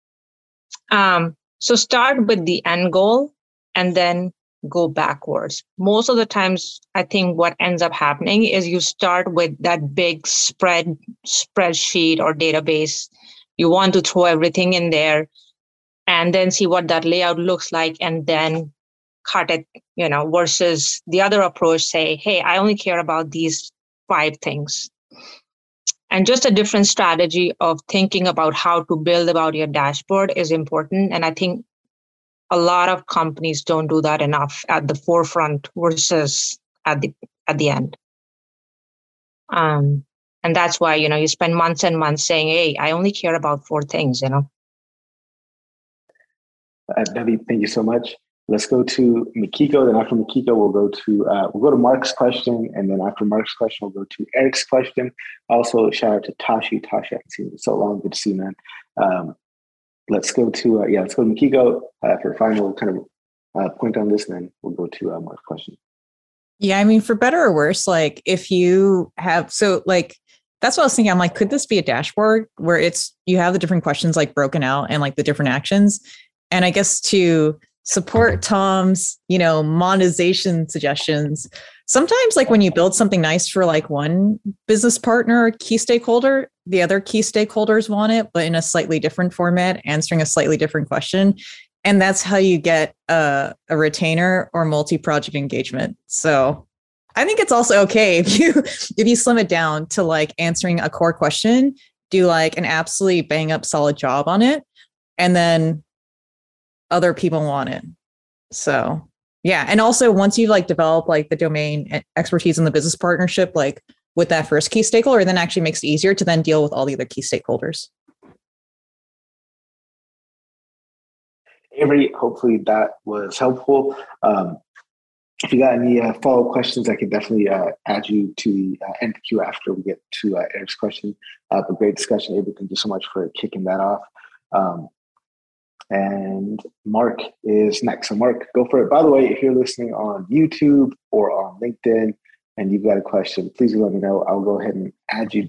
Um, so start with the end goal and then go backwards. Most of the times, I think what ends up happening is you start with that big spread spreadsheet or database. You want to throw everything in there and then see what that layout looks like and then cut it, you know, versus the other approach say, hey, I only care about these five things. And just a different strategy of thinking about how to build about your dashboard is important. And I think a lot of companies don't do that enough at the forefront versus at the at the end um, and that's why you know you spend months and months saying hey i only care about four things you know uh, Debbie, thank you so much. Let's go to Mikiko. Then after Mikiko, we'll go to uh, we'll go to Mark's question, and then after Mark's question, we'll go to Eric's question. Also, shout out to Tashi. Tashi, I haven't seen you so long. Good to see you, man. Um, let's go to uh, yeah, let's go to Mikiko uh, for a final kind of uh, point on this, and then we'll go to uh, Mark's question. Yeah, I mean, for better or worse, like if you have so like that's what I was thinking. I'm like, could this be a dashboard where it's you have the different questions like broken out and like the different actions, and I guess to support Tom's, you know, monetization suggestions. Sometimes, like when you build something nice for like one business partner or key stakeholder, the other key stakeholders want it, but in a slightly different format, answering a slightly different question. And that's how you get a, a retainer or multi-project engagement. So I think it's also okay if you [LAUGHS] if you slim it down to like answering a core question, do like an absolutely bang up solid job on it, and then other people want it. So yeah. And also once you like develop like the domain expertise in the business partnership, like with that first key stakeholder, then actually makes it easier to then deal with all the other key stakeholders. Avery, hopefully that was helpful. Um, if you got any uh, follow-up questions, I can definitely uh, add you to the uh, end queue after we get to uh, Eric's question. Uh, but great discussion, Avery. Thank you so much for kicking that off. Um, and Mark is next. So, Mark, go for it. By the way, if you're listening on YouTube or on LinkedIn and you've got a question, please let me know. I'll go ahead and add you,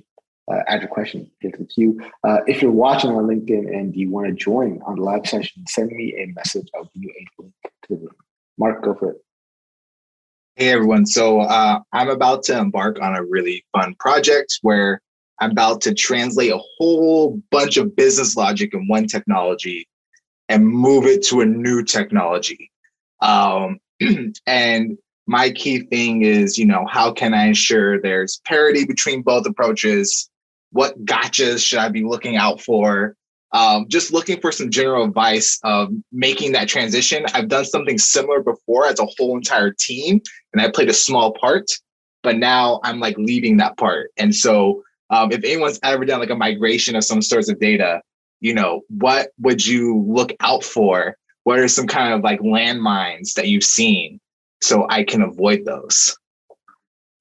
uh, add your question into the queue. Uh, if you're watching on LinkedIn and you want to join on the live session, send me a message. I'll give you a link to the room. Mark, go for it. Hey everyone. So uh, I'm about to embark on a really fun project where I'm about to translate a whole bunch of business logic in one technology and move it to a new technology. Um, [CLEARS THROAT] and my key thing is, you know, how can I ensure there's parity between both approaches? What gotchas should I be looking out for? Um, just looking for some general advice of making that transition. I've done something similar before as a whole entire team, and I played a small part, but now I'm like leading that part. And so, um, if anyone's ever done like a migration of some sorts of data, you know, what would you look out for? What are some kind of like landmines that you've seen so I can avoid those?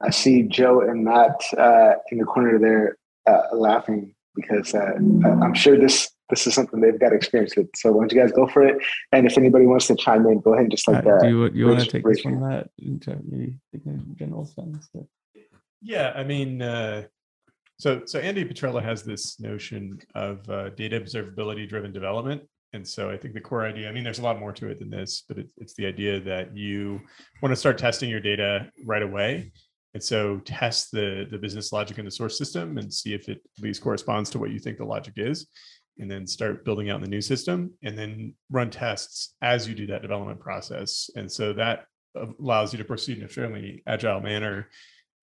I see Joe and Matt uh, in the corner there uh, laughing because uh, I'm sure this this is something they've got experience with. So why don't you guys go for it? And if anybody wants to chime in, go ahead and just like Uh, that. do you, you want to take this one, Matt? Into maybe in general sense. Yeah, I mean, uh, so so Andy Petrella has this notion of uh, data observability driven development, and so I think the core idea. I mean, there's a lot more to it than this, but it, it's the idea that you want to start testing your data right away, and so test the the business logic in the source system and see if it at least corresponds to what you think the logic is, and then start building out the new system, and then run tests as you do that development process, and so that allows you to proceed in a fairly agile manner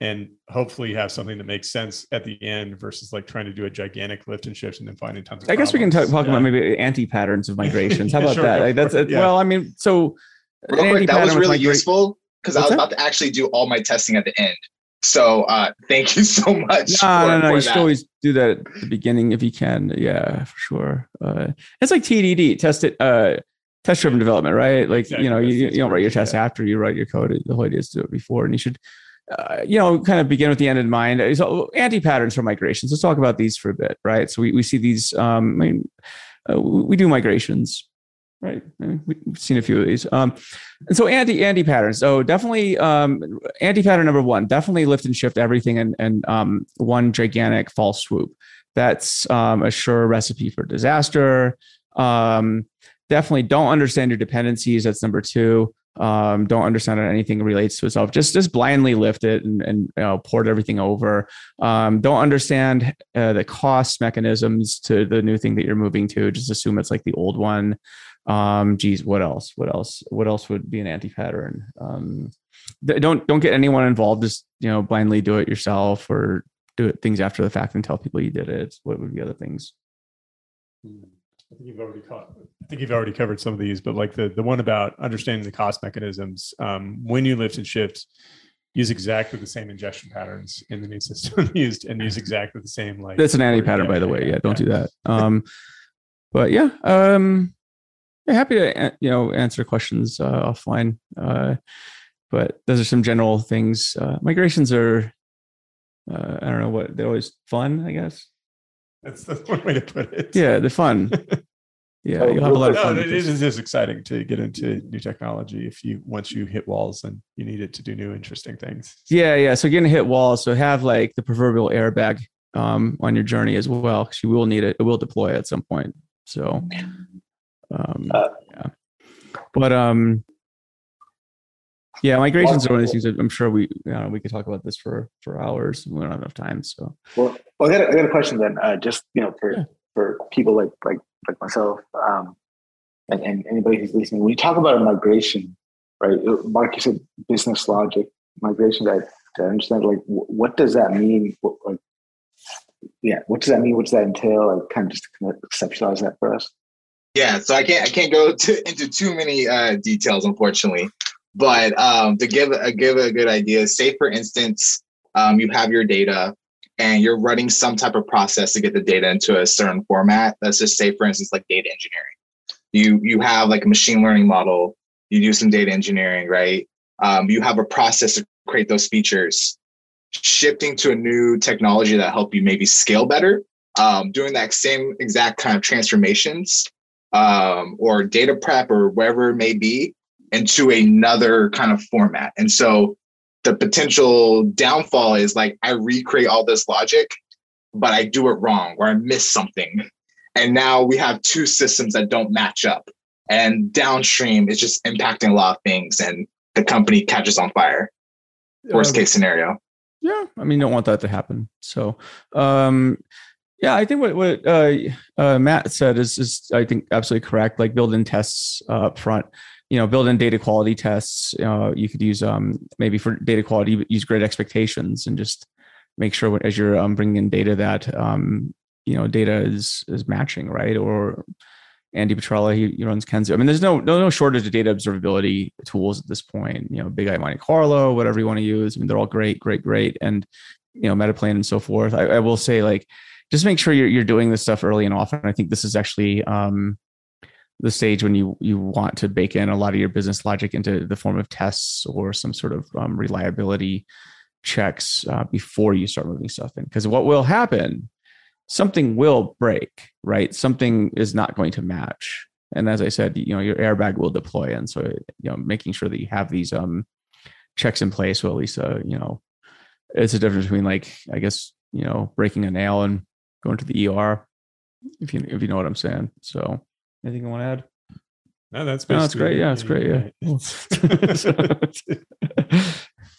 and hopefully have something that makes sense at the end versus like trying to do a gigantic lift and shift and then finding tons of I guess we can talk, talk Yeah. about maybe anti patterns of migrations. How [LAUGHS] Yeah, about sure, that? Like, that's for it, it. yeah. well, I mean, so Real quick, that was really migra- useful because I What's was that? about to actually do all my testing at the end. So uh, thank you so [LAUGHS] much. No, for, no, no. for You should always do that at the beginning if you can. Yeah, for sure. Uh, it's like TDD, test it, uh, test driven development, right? Like Exactly, you know, you, that's- that's you don't write your perfect, test yeah. after you write your code. The whole idea is to do it before, and you should, uh, you know, kind of begin with the end in mind. So anti patterns for migrations. Let's talk about these for a bit, right? So we, we see these. Um, I mean, uh, we do migrations, right? We've seen a few of these. Um, and so anti anti patterns. So definitely um, anti pattern number one. Definitely lift and shift everything and and um, one gigantic false swoop. That's um, a sure recipe for disaster. Um, definitely don't understand your dependencies. That's number two. Um, don't understand how anything relates to itself. Just just blindly lift it and and you know, port everything over. Um, don't understand uh, the cost mechanisms to the new thing that you're moving to. Just assume it's like the old one. Um, geez, what else? What else? What else would be an anti-pattern? Um, th- don't don't get anyone involved. Just you know, blindly do it yourself or do it things after the fact and tell people you did it. What would be other things? I think you've already caught, I think you've already covered some of these, but like the the one about understanding the cost mechanisms. Um, when you lift and shift, use exactly the same ingestion patterns in the new system [LAUGHS] used and use exactly the same like. That's an anti-pattern, by the way. Yeah, don't do that. Um, but yeah, um, yeah, happy to you know answer questions uh, offline. Uh, but those are some general things. Uh, migrations are, uh, I don't know what they're always fun. I guess. That's the [LAUGHS] one way to put it. Yeah, they're fun. [LAUGHS] Yeah, Oh, you'll have a lot of fun. it with is, this. it is exciting to get into new technology if you once you hit walls and you need it to do new interesting things. Yeah, yeah. So you're gonna hit walls. So have like the proverbial airbag um, on your journey as well, because you will need it. It will deploy at some point. So, um, Uh, yeah. But um, yeah, migrations are one of these things that I'm sure we you know, we could talk about this for for hours. We don't have enough time. So Well, well I, got a, I got a question then, uh, just you know, for Yeah. for people like like like myself, um, and, and anybody who's listening. When you talk about a migration, right? uh, Mark, you said business logic migration. That to understand, like, wh- what does that mean? What, like, yeah, what does that mean? What does that entail? Like, kind of just to kind of conceptualize that for us. Yeah, so I can't I can't go [LAUGHS] to, into too many uh, details, unfortunately. But um, to give a give a good idea, say for instance, um, you have your data and you're running some type of process to get the data into a certain format. Let's just say, for instance, like data engineering. You you have like a machine learning model. You do some data engineering, right? Um, you have a process to create those features. Shifting to a new technology that help you maybe scale better. Um, doing that same exact kind of transformations um, or data prep or wherever it may be into another kind of format. And so the potential downfall is like I recreate all this logic, but I do it wrong or I miss something. And now we have two systems that don't match up. And downstream, it's just impacting a lot of things and the company catches on fire. Worst case scenario. Yeah, I mean, don't want that to happen. So, um, yeah, I think what what uh, uh, Matt said is is I think absolutely correct. Like build in tests uh, up front. You know, build in data quality tests. Uh, you could use um, maybe for data quality, use great expectations and just make sure as you're um, bringing in data that um, you know data is is matching right or Andy Petrella, he, he, runs Kensu. I mean, there's no, no no shortage of data observability tools at this point. You know, Bigeye Monte Carlo, whatever you want to use. I mean, they're all great, great, great, and you know, Metaplane and so forth. I, I will say, like, just make sure you're you're doing this stuff early and often. I think this is actually um, the stage when you you want to bake in a lot of your business logic into the form of tests or some sort of um, reliability checks uh, before you start moving stuff in. Because what will happen something will break, right? Something is not going to match. And as I said, you know, your airbag will deploy. And so, you know, making sure that you have these um checks in place. So at least uh, you know, it's a difference between like, I guess, you know, breaking a nail and going to the ER, if you if you know what I'm saying. So anything you want to add? No, that's no, that's great. Yeah, it's great. Yeah. [LAUGHS] [LAUGHS]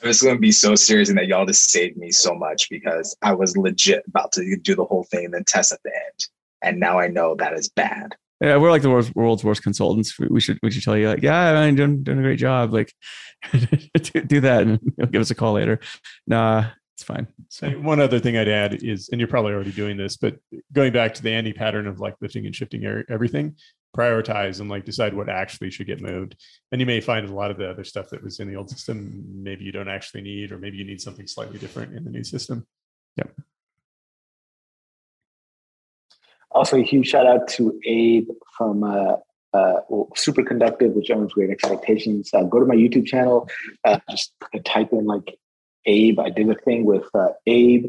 I It's going to be so serious and that y'all just saved me so much because I was legit about to do the whole thing and then test at the end. And now I know that is bad. Yeah, we're like the world's, world's worst consultants. We should we should tell you like, yeah, I'm doing doing a great job. Like, [LAUGHS] do, do, that and you'll give us a call later. Nah, it's fine. So one other thing I'd add is, and you're probably already doing this, but going back to the anti pattern of like lifting and shifting everything, prioritize and like decide what actually should get moved. And you may find a lot of the other stuff that was in the old system, maybe you don't actually need, or maybe you need something slightly different in the new system. Yep. Also, a huge shout out to Abe from uh, uh, well, Superconductive, which owns Great Expectations. Uh, go to my YouTube channel, uh, just type in like Abe. I did a thing with uh, Abe,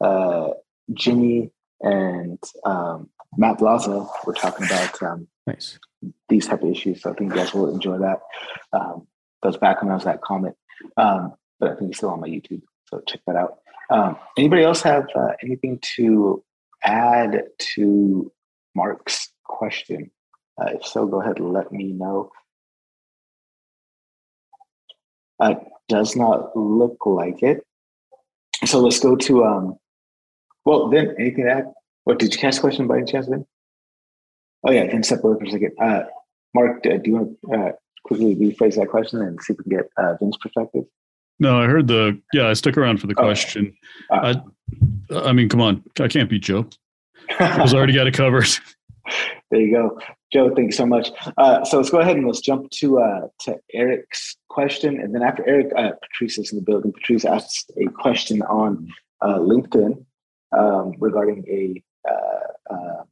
uh, Jimmy, and um, Matt Blaza. We're talking about um, nice. these type of issues. So I think you guys will enjoy that. Um, was back when I was that comment, um, but I think it's still on my YouTube. So check that out. Um, anybody else have uh, anything to add to Mark's question? Uh, if so, go ahead and let me know. Uh, does not look like it. So let's go to um. Well, then anything to add? What did you catch the question by any chance, then? Oh yeah, then step away for a second. Uh, Mark, uh, do you want to uh, quickly rephrase that question and see if we can get uh, Vince's perspective? No, I heard the yeah. I stuck around for the question. I, I mean, come on, I can't beat Joe. I was already got it covered. [LAUGHS] there you go, Joe. Thank you so much. Uh, so let's go ahead and let's jump to uh, to Eric's question, and then after Eric, uh, Patrice is in the building. Patrice asked a question on uh, LinkedIn um, regarding a uh, uh,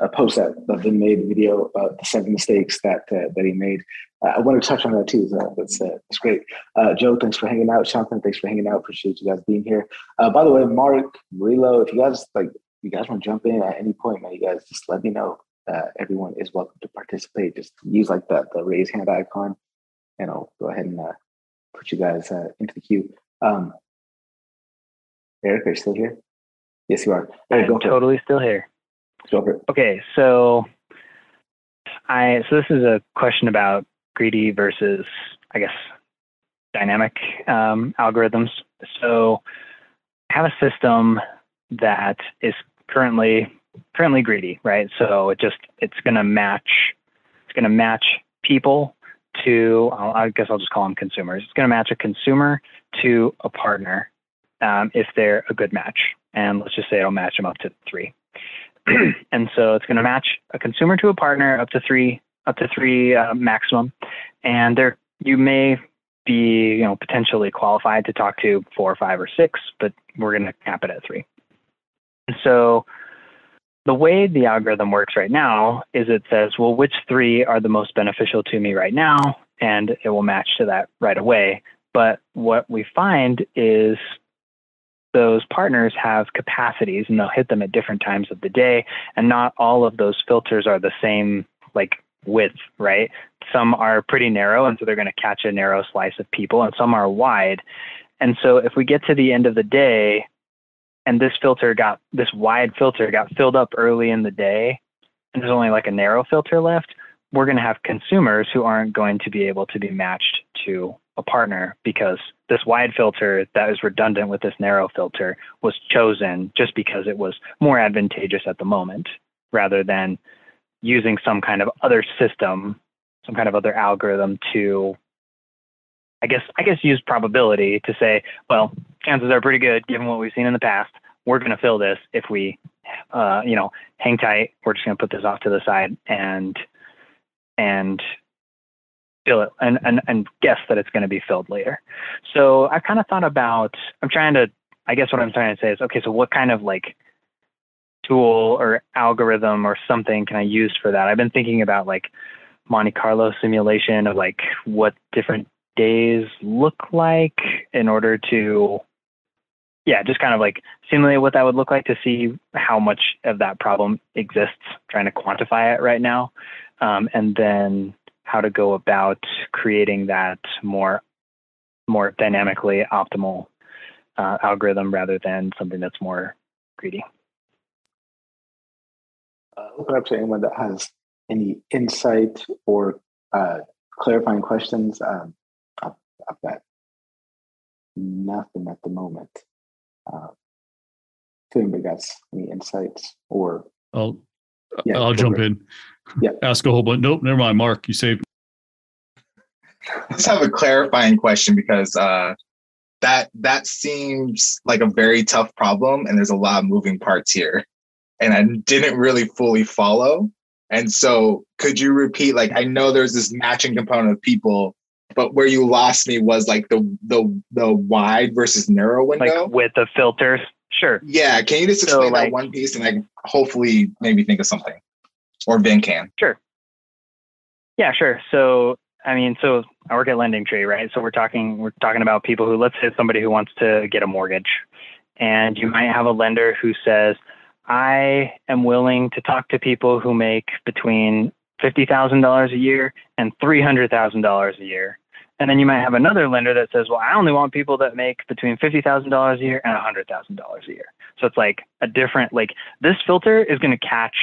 a post that, that Vin made, video about the seven mistakes that uh, that he made. I want to touch on that too. So that's that's great. Joe, thanks for hanging out. Jonathan, thanks for hanging out. Appreciate you guys being here. By the way, Mark, Relo, if you guys like, you guys want to jump in at any point, man, you guys just let me know. Uh, everyone is welcome to participate. Just use like the the raise hand icon, and I'll go ahead and put you guys into the queue. Um, Eric, are you still here? Yes, you are. I'm totally still here. Okay, so I so this is a question about greedy versus I guess dynamic um, algorithms. So I have a system that is currently currently greedy, right? So it just it's going to match it's going to match people to I guess I'll just call them consumers. It's going to match a consumer to a partner um, if they're a good match, and let's just say it'll match them up to three. [CLEARS THROAT] and so it's going to match a consumer to a partner up to three up to three uh, maximum, and there you may be you know potentially qualified to talk to four or five or six, but we're going to cap it at three. And so the way the algorithm works right now is it says, well, which three are the most beneficial to me right now, and it will match to that right away. But what we find is those partners have capacities and they'll hit them at different times of the day. And not all of those filters are the same like width right? Some are pretty narrow and so they're going to catch a narrow slice of people and some are wide. And so if we get to the end of the day and this filter got this wide filter got filled up early in the day and there's only like a narrow filter left we're going to have consumers who aren't going to be able to be matched to a partner because this wide filter that is redundant with this narrow filter was chosen just because it was more advantageous at the moment rather than using some kind of other system, some kind of other algorithm to I guess I guess use probability to say, well, chances are pretty good given what we've seen in the past. We're going to fill this if we, uh, you know, hang tight. We're just going to put this off to the side and and fill it and, and, and guess that it's going to be filled later. So I kind of thought about, I'm trying to, I guess what I'm trying to say is, okay, so what kind of like tool or algorithm or something can I use for that? I've been thinking about like Monte Carlo simulation of like what different days look like in order to, yeah, just kind of like simulate what that would look like to see how much of that problem exists, trying to quantify it right now. Um, and then how to go about creating that more more dynamically optimal uh, algorithm rather than something that's more greedy. Uh, open up to anyone that has any insight or uh, clarifying questions. Um, I've, I've, got nothing at the moment. Uh, if anybody got any insights or I'll yeah, I'll jump in. Yeah. Ask a whole bunch. Nope, never mind. Mark, you saved. Let's have a clarifying question because uh, that that seems like a very tough problem, and there's a lot of moving parts here, and I didn't really fully follow. And so, could you repeat? Like, I know there's this matching component of people, but where you lost me was like the the the wide versus narrow window, like with the filters. Sure. Yeah. Can you just explain so, like, that one piece and like hopefully maybe think of something? Or Vin can. Sure. Yeah, sure. So I mean, so I work at Lending Tree, right? So we're talking we're talking about people who let's say somebody who wants to get a mortgage. And you might have a lender who says, I am willing to talk to people who make between fifty thousand dollars a year and three hundred thousand dollars a year. And then you might have another lender that says, well, I only want people that make between $50,000 a year and $100,000 a year. So it's like a different, like this filter is going to catch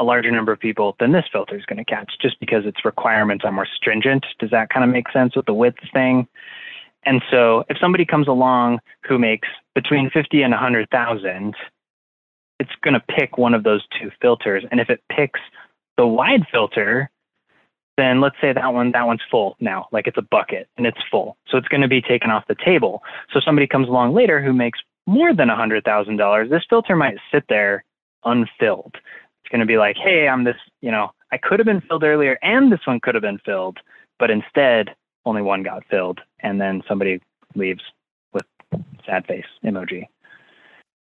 a larger number of people than this filter is going to catch just because its requirements are more stringent. Does that kind of make sense with the width thing? And so if somebody comes along who makes between 50 and 100,000, it's going to pick one of those two filters. And if it picks the wide filter, then let's say that one that one's full now like it's a bucket and it's full. So it's going to be taken off the table. So somebody comes along later who makes more than a hundred thousand dollars this filter might sit there unfilled. It's going to be like hey i'm this you know i could have been filled earlier and this one could have been filled but instead only one got filled and then somebody leaves with sad face emoji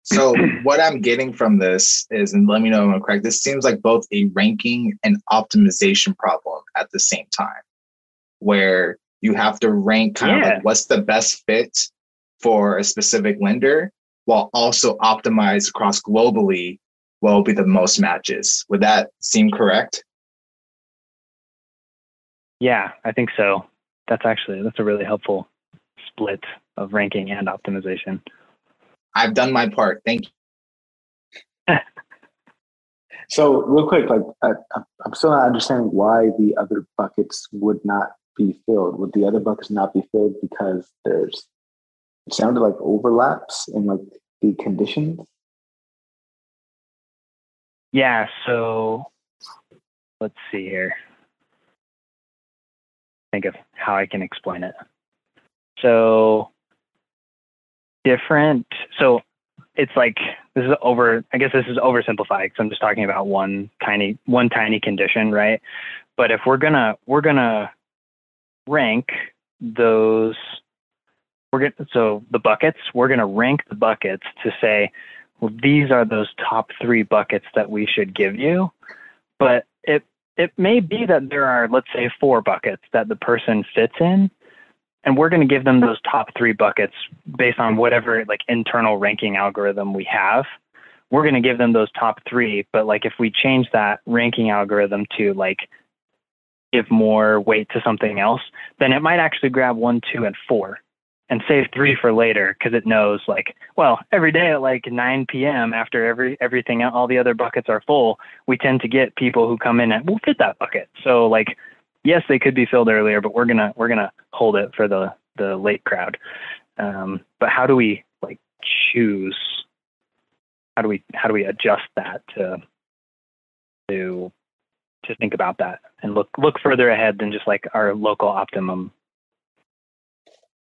so [CLEARS THROAT] what I'm getting from this is, and let me know if I'm correct, this seems like both a ranking and optimization problem at the same time, where you have to rank kind yeah. of like what's the best fit for a specific lender while also optimize across globally what will be the most matches. Would that seem correct? Yeah, I think so. That's actually that's a really helpful split of ranking and optimization. I've done my part. Thank you. [LAUGHS] so, real quick, like I, I'm still not understanding why the other buckets would not be filled. Would the other buckets not be filled because there's it sounded like overlaps in like the conditions? Yeah. So let's see here. Think of how I can explain it. So different. So it's like this is over. I guess this is oversimplified because I'm just talking about one tiny one tiny condition, right? But if we're gonna we're gonna rank those, we're gonna so the buckets. We're gonna rank the buckets to say, well, these are those top three buckets that we should give you. But it it may be that there are let's say four buckets that the person fits in and we're going to give them those top three buckets based on whatever like internal ranking algorithm we have. We're going to give them those top three but like if we change that ranking algorithm to like give more weight to something else then it might actually grab one two and four and save three for later because it knows like well every day at like 9 p.m after every everything all the other buckets are full we tend to get people who come in and we'll fit that bucket. So like yes, they could be filled earlier, but we're gonna we're gonna hold it for the the late crowd. Um, but how do we like choose? How do we how do we adjust that to to to think about that and look look further ahead than just like our local optimum?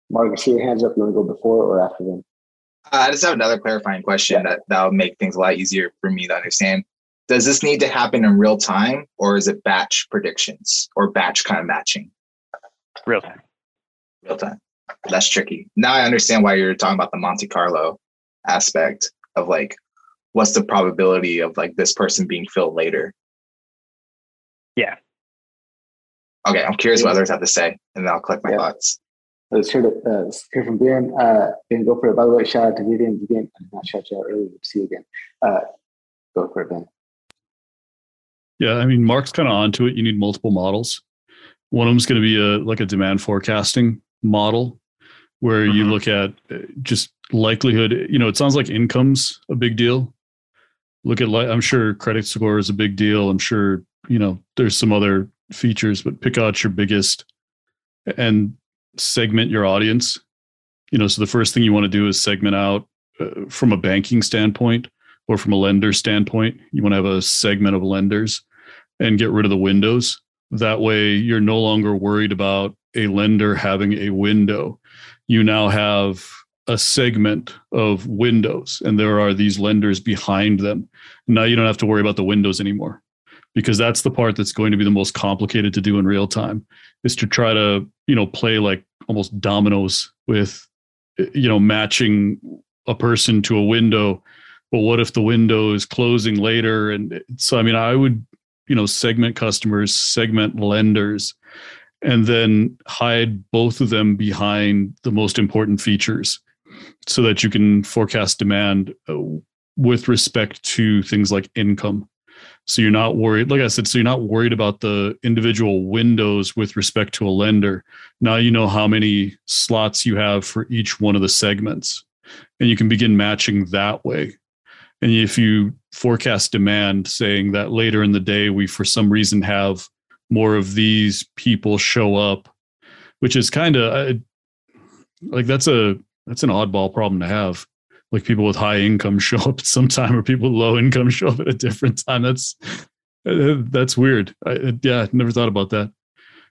Mark, see your hands up. You want to go before or after them? Uh, I just have another clarifying question that that'll make things a lot easier for me to understand. Does this need to happen in real time, or is it batch predictions or batch kind of matching? Real time. Real time. That's tricky. Now I understand why you're talking about the Monte Carlo aspect of like, what's the probability of like this person being filled later? Yeah. Okay, I'm curious what others have to say, and then I'll collect my Yeah. thoughts. Let's hear, the, uh, let's hear from Ben. Uh, ben, go for it. By the way, shout out to Vivian. Vivian, I did not shout you out earlier. To see you again. Uh, go for it, Ben. Yeah, I mean, Mark's kind of onto it. You need multiple models. One of them is going to be a like a demand forecasting model, where you look at uh, just likelihood. You know, it sounds like income's a big deal. Look at like I'm sure credit score is a big deal. I'm sure you know there's some other features, but pick out your biggest and segment your audience. You know, so the first thing you want to do is segment out uh, from a banking standpoint or from a lender standpoint. You want to have a segment of lenders and get rid of the windows. That way, you're no longer worried about a lender having a window. You now have a segment of windows, and there are these lenders behind them. Now you don't have to worry about the windows anymore because that's the part that's going to be the most complicated to do in real time is to try to, you know, play like almost dominoes with, you know, matching a person to a window. But what if the window is closing later? And so, I mean, I would you know segment customers segment lenders and then hide both of them behind the most important features so that you can forecast demand uh, with respect to things like income. So you're not worried like i said so you're not worried about the individual windows with respect to a lender. Now you know how many slots you have for each one of the segments and you can begin matching that way. And if you forecast demand saying that later in the day we for some reason have more of these people show up which is kind of like that's a that's an oddball problem to have. Like people with high income [LAUGHS] show up at some time or people with low income [LAUGHS] show up at a different time. That's uh, that's weird. I, yeah never thought about that.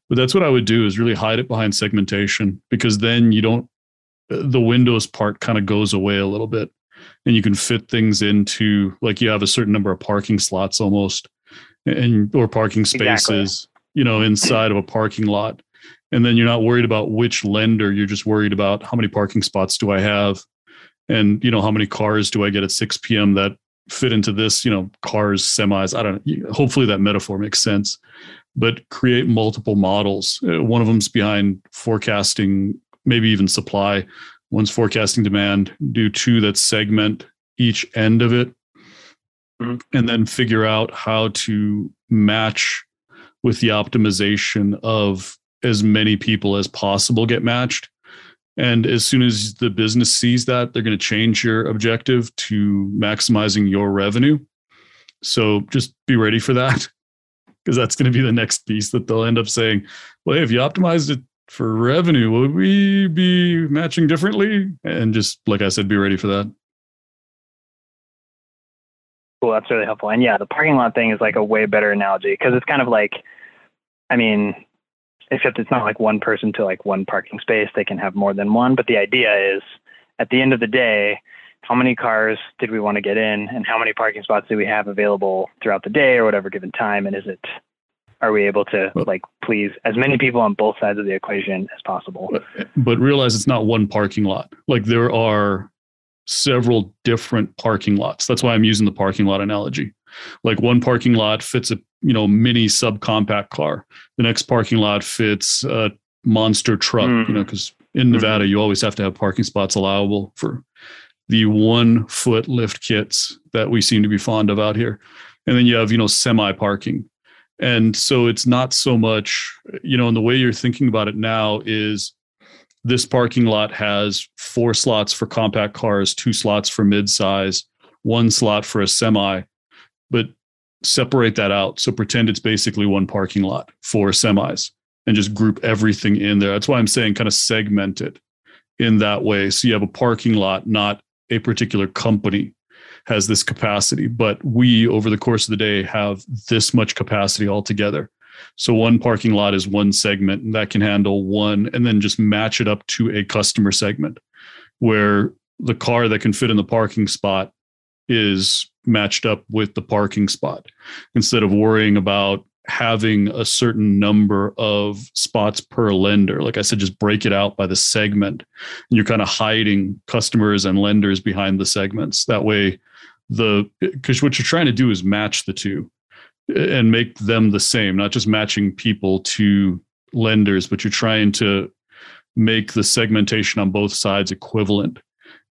But that's what i would do is really hide it behind segmentation because then you don't the windows part kind of goes away a little bit and you can fit things into like you have a certain number of parking slots almost and or parking spaces Exactly. you know inside of a parking lot. And then you're not worried about which lender you're just worried about how many parking spots do i have? And you know how many cars do i get at 6 p.m that fit into this you know cars semis i don't know hopefully that metaphor makes sense. But create multiple models. Uh, one of them's behind forecasting maybe even supply one's forecasting demand do two that segment each end of it Mhm. and then figure out how to match with the optimization of as many people as possible get matched and as soon as the business sees that they're going to change your objective to maximizing your revenue so just be ready for that [LAUGHS] because that's going to be the next piece that they'll end up saying well hey, if you optimized it for revenue would we be matching differently and just like i said be ready for that Cool, that's really helpful. And yeah, the parking lot thing is like a way better analogy because it's kind of like, I mean, except it's not like one person to like one parking space. They can have more than one. But the idea is at the end of the day, how many cars did we want to get in and how many parking spots do we have available throughout the day or whatever given time? And is it, are we able to like please as many people on both sides of the equation as possible? but realize it's not one parking lot. Like there are several different parking lots. That's why i'm using the parking lot analogy. Like one parking lot fits a you know mini subcompact car. The next parking lot fits a monster truck you know mm-hmm. because in mm-hmm. nevada you always have to have parking spots allowable for the one foot lift kits that we seem to be fond of out here. And then you have you know semi parking and so it's not so much you know and the way you're thinking about it now is this parking lot has four slots for compact cars two slots for midsize one slot for a semi but separate that out so pretend it's basically one parking lot for semis and just group everything in there. That's why I'm saying kind of segment it in that way. So you have a parking lot, not a particular company has this capacity, but we over the course of the day have this much capacity altogether. So one parking lot is one segment and that can handle one and then just match it up to a customer segment where the car that can fit in the parking spot is matched up with the parking spot instead of worrying about having a certain number of spots per lender. Like I said, just break it out by the segment. And you're kind of hiding customers and lenders behind the segments. That way, the because what you're trying to do is match the two and make them the same, not just matching people to lenders, but you're trying to make the segmentation on both sides equivalent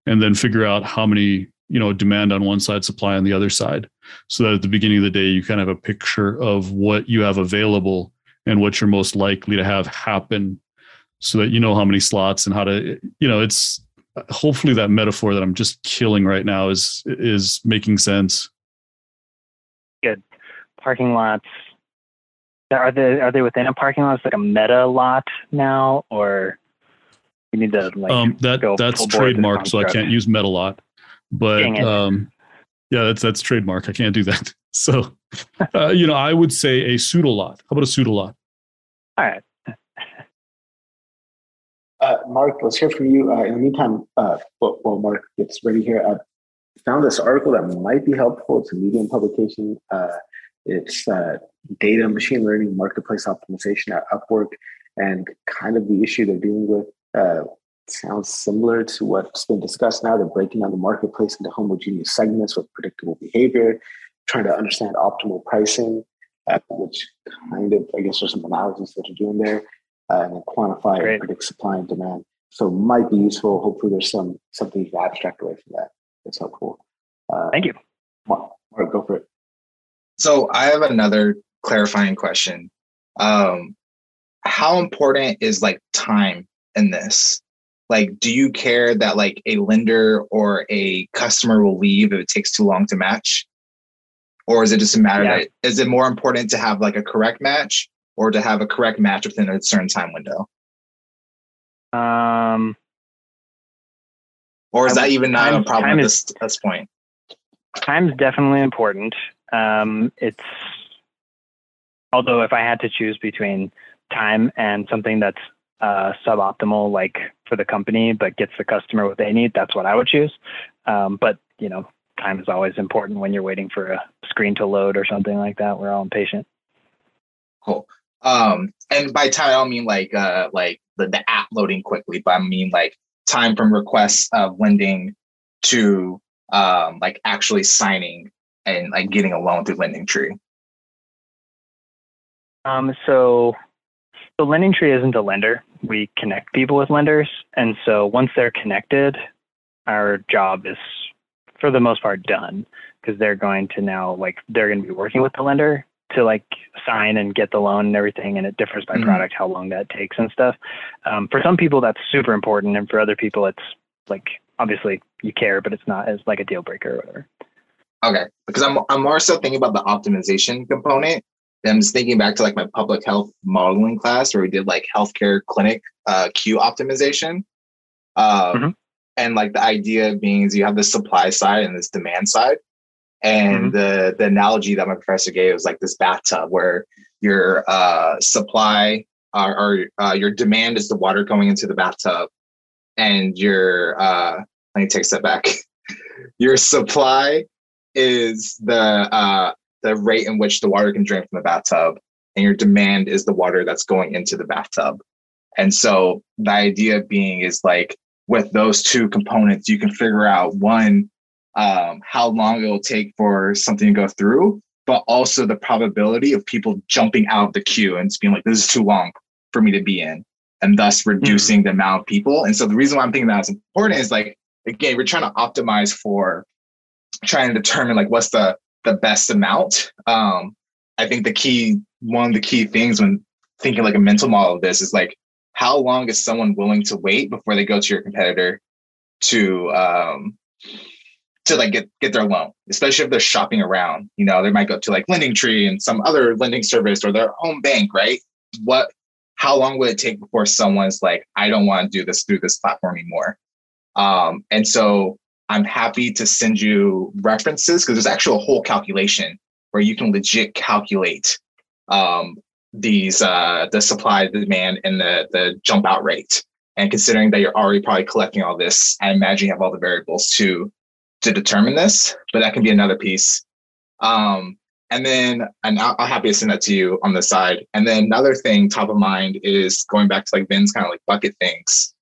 and then figure out how many you know demand on one side supply on the other side. So that at the beginning of the day you kind of have a picture of what you have available and what you're most likely to have happen. So that you know how many slots and how to you know it's hopefully that metaphor that i'm just killing right now is is making sense. Good. Parking lots. Are they are they within a parking lot? It's like a meta lot now or you need to like um, that that's trademark, so I can't use Metalot. But um, yeah, that's that's trademark. I can't do that. [LAUGHS] So uh, you know, I would say a pseudo lot. How about a pseudo lot? All right. Uh, Mark, let's hear from you. Uh, in the meantime, uh, while, while Mark gets ready here, I found this article that might be helpful. It's a Medium publication. Uh, it's uh, data machine learning marketplace optimization at Upwork, and kind of the issue they're dealing with uh, sounds similar to what's been discussed now. They're breaking down the marketplace into homogeneous segments with predictable behavior, trying to understand optimal pricing, uh, which kind of, I guess, there's some analogies that you're doing there, uh, and then quantify Great. and predict supply and demand. So might be useful. Hopefully, there's some something you can abstract away from that. That's helpful. Uh, Thank you. Mark, Mark, go for it. So I have another clarifying question. Um, how important is like time in this? Like, do you care that like a lender or a customer will leave if it takes too long to match? Or is it just a matter yeah. that is it more important to have like a correct match or to have a correct match within a certain time window? Um, or is that even not time, a problem at this, this point? Time's definitely important. Um, it's although if I had to choose between time and something that's uh, suboptimal like for the company, but gets the customer what they need, that's what I would choose. Um, but you know, time is always important when you're waiting for a screen to load or something like that. We're all impatient. Cool. Um, and by time I don't mean like uh, like the, the app loading quickly, but I mean like time from request of lending to um, like actually signing and like getting a loan through Lending Tree. Um, so so Lending Tree isn't a lender. We connect people with lenders. And so once they're connected, our job is for the most part done because they're going to now like they're going to be working with the lender to like sign and get the loan and everything and it differs by mm-hmm. product how long that takes and stuff um, for some people that's super important and for other people it's like obviously you care but it's not as like a deal breaker or whatever okay because i'm, I'm more so thinking about the optimization component I'm just thinking back to like my public health modeling class where we did like healthcare clinic uh, queue optimization. Um, mm-hmm. And like the idea being is you have this supply side and this demand side. And mm-hmm. the, the analogy that my professor gave was like this bathtub where your uh, supply or, or uh, your demand is the water going into the bathtub and your, uh, let me take a step back. [LAUGHS] your supply is the uh, the rate in which the water can drain from the bathtub, and your demand is the water that's going into the bathtub. And so the idea being is like with those two components, you can figure out one, um, how long it will take for something to go through, but also the probability of people jumping out of the queue and being like, this is too long for me to be in, and thus hmm. reducing mm-hmm. the amount of people. And so the reason why I'm thinking that's important is like, again, we're trying to optimize for trying to determine like what's the the best amount. Um, I think the key, one of the key things when thinking like a mental model of this is like, how long is someone willing to wait before they go to your competitor to um, to like get get their loan, especially if they're shopping around. You know, they might go to like Lending Tree and some other lending service or their home bank, right? What how long would it take before someone's like, I don't want to do this through this platform anymore? Um, and so I'm happy to send you references because there's actually a whole calculation where you can legit calculate um, these uh, the supply, the demand, and the the jump out rate. And considering that you're already probably collecting all this, I imagine you have all the variables to to determine this. But that can be another piece. Um, and then, and I'll, I'll happy to send that to you on the side. And then another thing top of mind is going back to like Ben's kind of like bucket things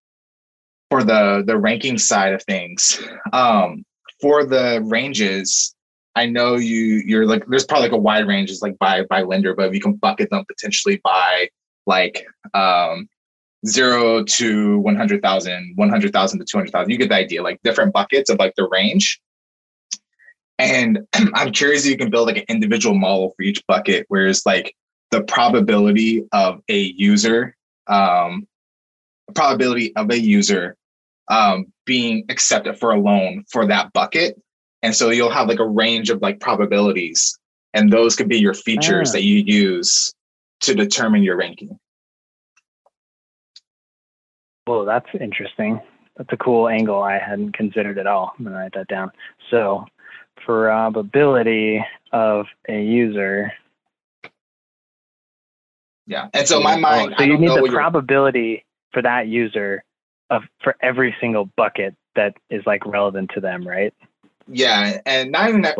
for the the ranking side of things. Um, for the ranges, I know you you're like there's probably like a wide range is like by by lender, but you can bucket them potentially by like um zero to 100,000, 100,000 to 200,000. You get the idea, like different buckets of like the range. And [CLEARS THROAT] I'm curious if you can build like an individual model for each bucket, whereas like the probability of a user, um, probability of a user um, being accepted for a loan for that bucket. And so you'll have like a range of like probabilities, and those could be your features Ah. that you use to determine your ranking. Well, that's interesting. That's a cool angle I hadn't considered at all. I'm gonna write that down. So, probability of a user. Yeah. And so my Oh, mind, so I you don't need the probability for that user of for every single bucket that is like relevant to them, right? Yeah, and not even that,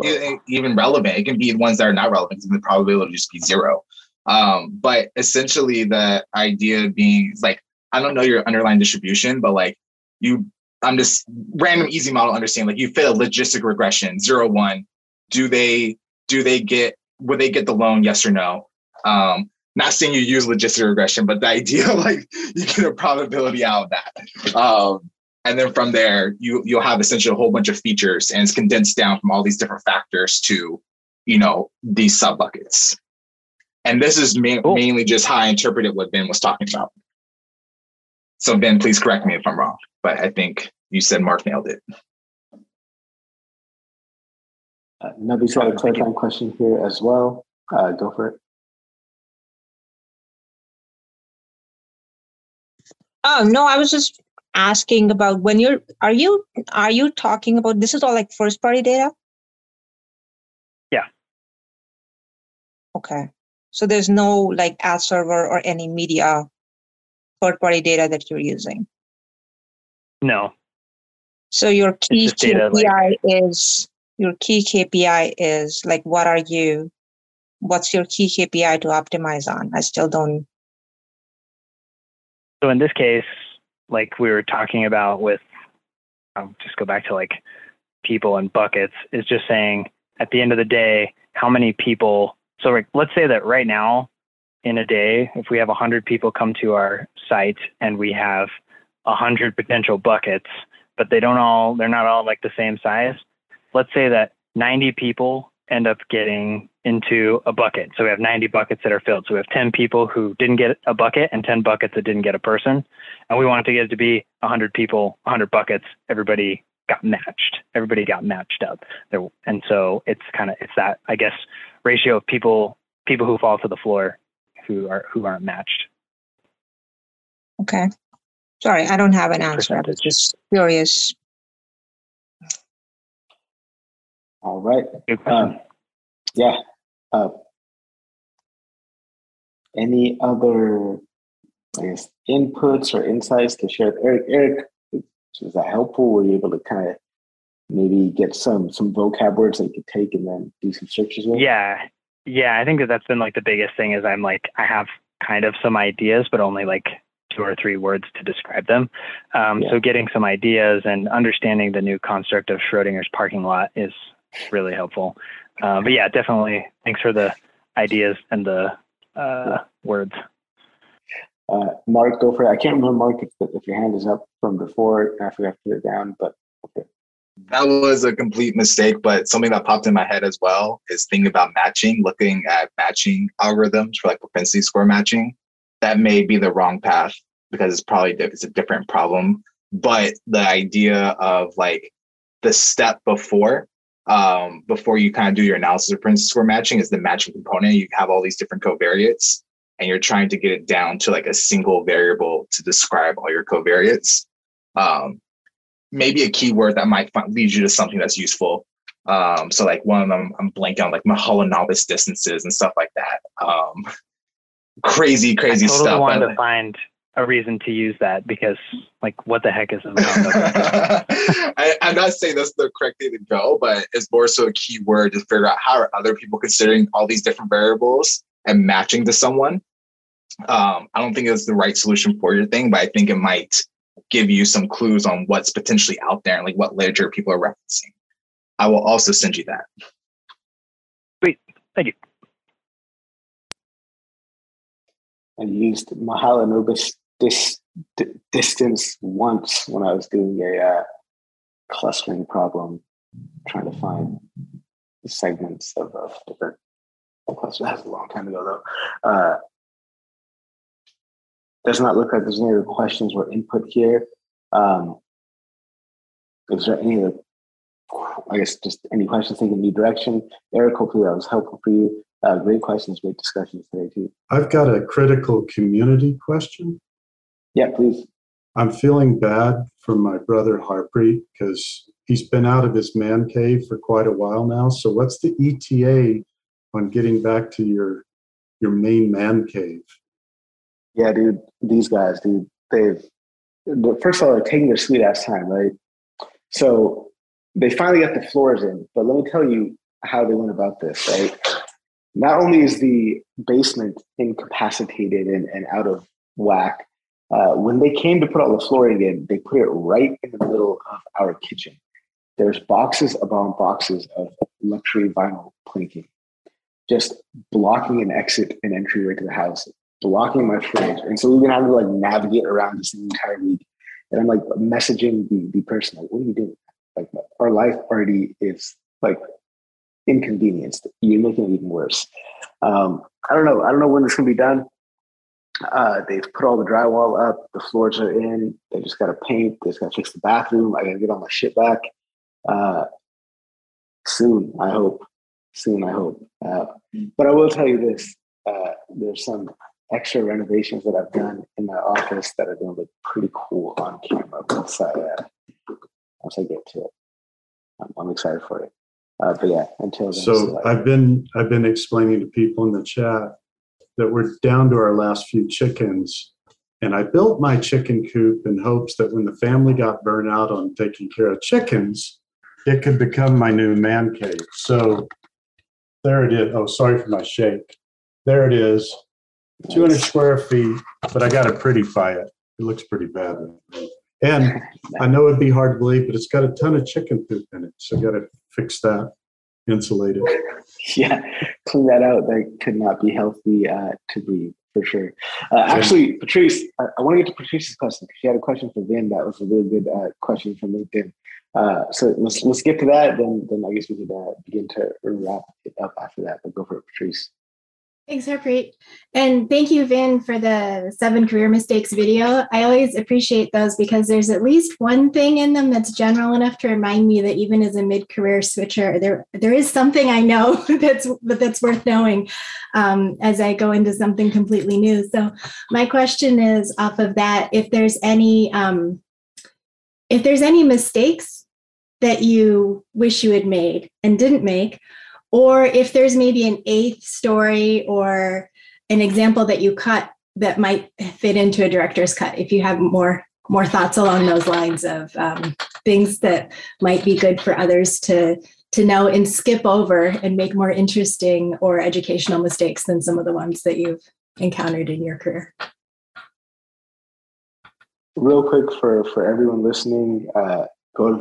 even relevant. It can be ones that are not relevant. The probability will just be zero. Um, but essentially, the idea being like I don't know your underlying distribution, but like you, I'm just random easy model understand. Like you fit a logistic regression zero one. Do they do they get would they get the loan? Yes or no? Um, not saying you use logistic regression, but the idea like [LAUGHS] you get a probability out of that. Um, and then from there you you'll have essentially a whole bunch of features and it's condensed down from all these different factors to you know these sub buckets and this is ma- mainly just how i interpreted what ben was talking about so ben please correct me if i'm wrong but i think you said mark nailed it Uh, Nabi's got a clarifying question here as well. Uh, go for it. Oh no, I was just asking about when you're are you are you talking about this is all like first party data? Yeah. Okay. So there's no like ad server or any media third party data that you're using. No. So your key data, like- KPI is your key KPI is like what are you what's your key KPI to optimize on? I still don't So in this case, like we were talking about with, I'll just go back to like people and buckets, is just saying at the end of the day, how many people. So like, let's say that right now in a day, if we have 100 people come to our site and we have 100 potential buckets, but they don't all, they're not all like the same size. Let's say that 90 people end up getting into a bucket. So we have 90 buckets that are filled. So we have 10 people who didn't get a bucket and 10 buckets that didn't get a person. And we wanted to get it to be 100 people, 100 buckets. Everybody got matched. Everybody got matched up. There, and so it's kind of it's that I guess ratio of people people who fall to the floor who are who aren't matched. okay. Sorry, I don't have an answer. I was just curious. All right. Um, yeah. Uh, any other, I guess, inputs or insights to share? with Eric, Eric, was that helpful? Were you able to kind of maybe get some some vocab words that you could take and then do some searches with? Yeah. Yeah, I think that that's been like the biggest thing is I'm like I have kind of some ideas but only like two or three words to describe them. Um, Yeah. So getting some ideas and understanding the new construct of Schrodinger's parking lot is really helpful. Uh, but yeah, definitely. Thanks for the ideas and the uh, words. Uh, Mark, go for it. I can't remember, Mark, if, if your hand is up from before. I forgot to put it down, but okay. that was a complete mistake but something that popped in my head as well is thinking about matching looking at matching algorithms for like propensity score matching that may be the wrong path because it's probably di- it's a different problem but the idea of like the step before um, before you kind of do your analysis of propensity score matching is the matching component you have all these different covariates and you're trying to get it down to like a single variable to describe all your covariates. Um, maybe a keyword that might lead you to something that's useful. Um, so like one of them, I'm blanking on like Mahalanobis distances and stuff like that. Um, crazy, crazy I totally stuff. wanted to find a reason to use that because like what the heck is a [LAUGHS] I, I'm not saying that's the correct thing to go, but it's more so a keyword to figure out how are other people considering all these different variables and matching to someone. Um, I don't think it's the right solution for your thing, but I think it might give you some clues on what's potentially out there and like what literature people are referencing. I will also send you that. Sweet. Thank you. I used Mahalanobis this d- distance once when I was doing a uh, clustering problem, trying to find the segments of, of different clusters. That was a long time ago, though. Uh, does not look like there's any other questions or input here. Um, is there any other, I guess, just any questions taking new direction? Eric, hopefully that was helpful for you. Uh, great questions, great discussions today, too. I've got a critical community question. Yeah, please. I'm feeling bad for my brother Harpreet because he's been out of his man cave for quite a while now. So, what's the ETA on getting back to your your main man cave? Yeah, dude, these guys, dude, they've first of all, they're taking their sweet ass time, right? So they finally got the floors in, but let me tell you how they went about this, right? Not only is the basement incapacitated and, and out of whack, uh, when they came to put all the flooring in, they put it right in the middle of our kitchen. There's boxes upon boxes of luxury vinyl planking, just blocking an exit and entryway to the house, blocking my fridge. And so we've been having to like navigate around this entire week. And I'm like messaging the, the person, like, what are you doing? Like our life already is like inconvenienced. You're making it even worse. Um, I don't know. I don't know when this can be done. Uh, they've put all the drywall up. The floors are in. They just got to paint. They just got to fix the bathroom. I got to get all my shit back. Uh, soon, I hope. Soon, I hope. Uh, but I will tell you this: uh, there's some extra renovations that I've done in my office that are going to look pretty cool on camera once I uh, once I get to it. I'm, I'm excited for it. Uh, but yeah, until then. So I've been I've been explaining to people in the chat that we're down to our last few chickens. And I built my chicken coop in hopes that when the family got burned out on taking care of chickens, it could become my new man cave. So there it is. Oh, sorry for my shake. There it is. 200 square feet, but I got to prettify it. It looks pretty bad. And I know it'd be hard to believe, but it's got a ton of chicken poop in it. So I got to fix that, insulate it. [LAUGHS] yeah, clean that out. That could not be healthy uh, to breathe for sure. Uh, actually, Patrice, I, I want to get to Patrice's question because she had a question for Vin. That was a really good uh, question from LinkedIn. Uh, so let's let's get to that. Then then I guess we could uh, begin to wrap it up after that. But go for it, Patrice. Thanks, Harpreet. And thank you, Vin, for the seven career mistakes video. I always appreciate those because there's at least one thing in them that's general enough to remind me that even as a mid-career switcher, there there is something I know [LAUGHS] that's but that's worth knowing um, as I go into something completely new. So my question is off of that: if there's any um, if there's any mistakes that you wish you had made and didn't make, or if there's maybe an eighth story or an example that you cut that might fit into a director's cut if you have more more thoughts along those lines of um, things that might be good for others to to know and skip over and make more interesting or educational mistakes than some of the ones that you've encountered in your career. Real quick for for everyone listening uh, go to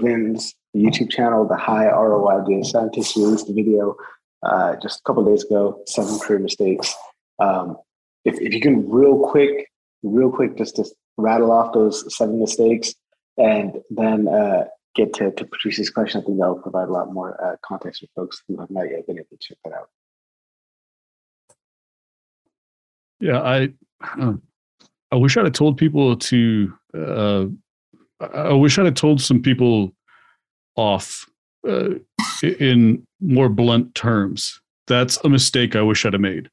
YouTube channel, the High ROI Data Scientist, released a video uh, just a couple days ago, seven career mistakes. Um, if, if you can real quick, real quick, just to rattle off those seven mistakes and then uh, get to, to Patrice's question, I think that will provide a lot more uh, context for folks who have not yet been able to check that out. Yeah, I I wish I'd have told people to. Uh, I wish I'd have told some people off uh, in more blunt terms. That's a mistake I wish I'd have made.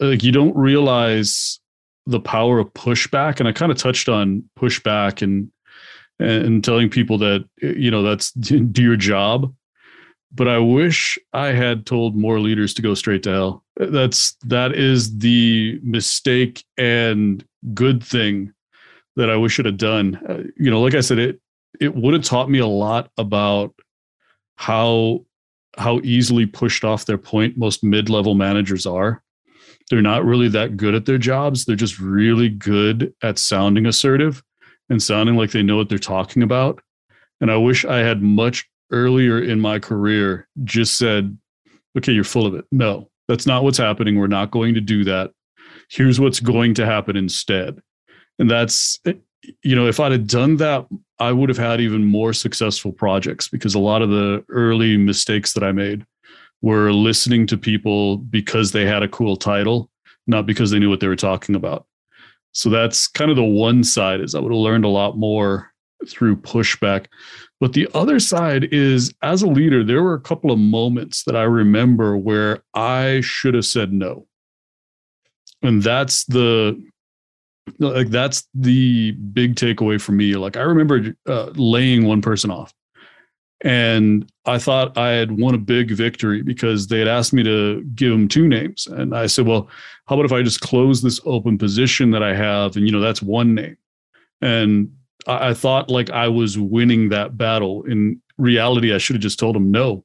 like you don't realize the power of pushback and i kind of touched on pushback and and telling people that you know that's [LAUGHS] do your job but i wish i had told more leaders to go straight to hell that's that is the mistake and good thing that i wish i'd have done uh, you know like i said it it would have taught me a lot about how how easily pushed off their point most mid-level managers are they're not really that good at their jobs. They're just really good at sounding assertive and sounding like they know what they're talking about. And I wish I had much earlier in my career just said, okay, you're full of it. No, that's not what's happening. We're not going to do that. Here's what's going to happen instead. And that's, eh, you know, if I'd have done that, I would have had even more successful projects because a lot of the early mistakes that I made were listening to people because they had a cool title, not because they knew what they were talking about. So that's kind of the one side is I would have learned a lot more through pushback. But the other side is as a leader, there were a couple of moments that I remember where I should have said no. And that's the like that's the big takeaway for me. Like I remember uh, laying one person off and I thought I had won a big victory because they had asked me to give them two names. And I said, well, how about if I just close this open position that I have? And, you know, that's one name. And I, I thought like I was winning that battle. In reality, I should have just told them, no,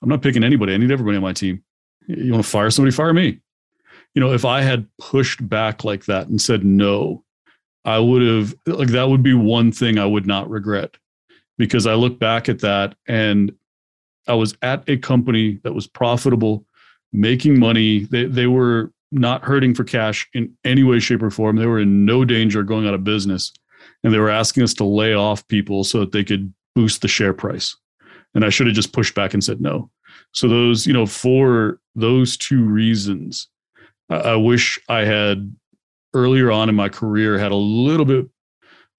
I'm not picking anybody. I need everybody on my team. You want to fire somebody, fire me. You know, if I had pushed back like that and said no, I would have, like, that would be one thing I would not regret because I look back at that and I was at a company that was profitable, making money. They they were not hurting for cash in any way, shape, or form. They were in no danger of going out of business. And they were asking us to lay off people so that they could boost the share price. And I should have just pushed back and said no. So those, you know, for those two reasons, I, I wish I had earlier on in my career had a little bit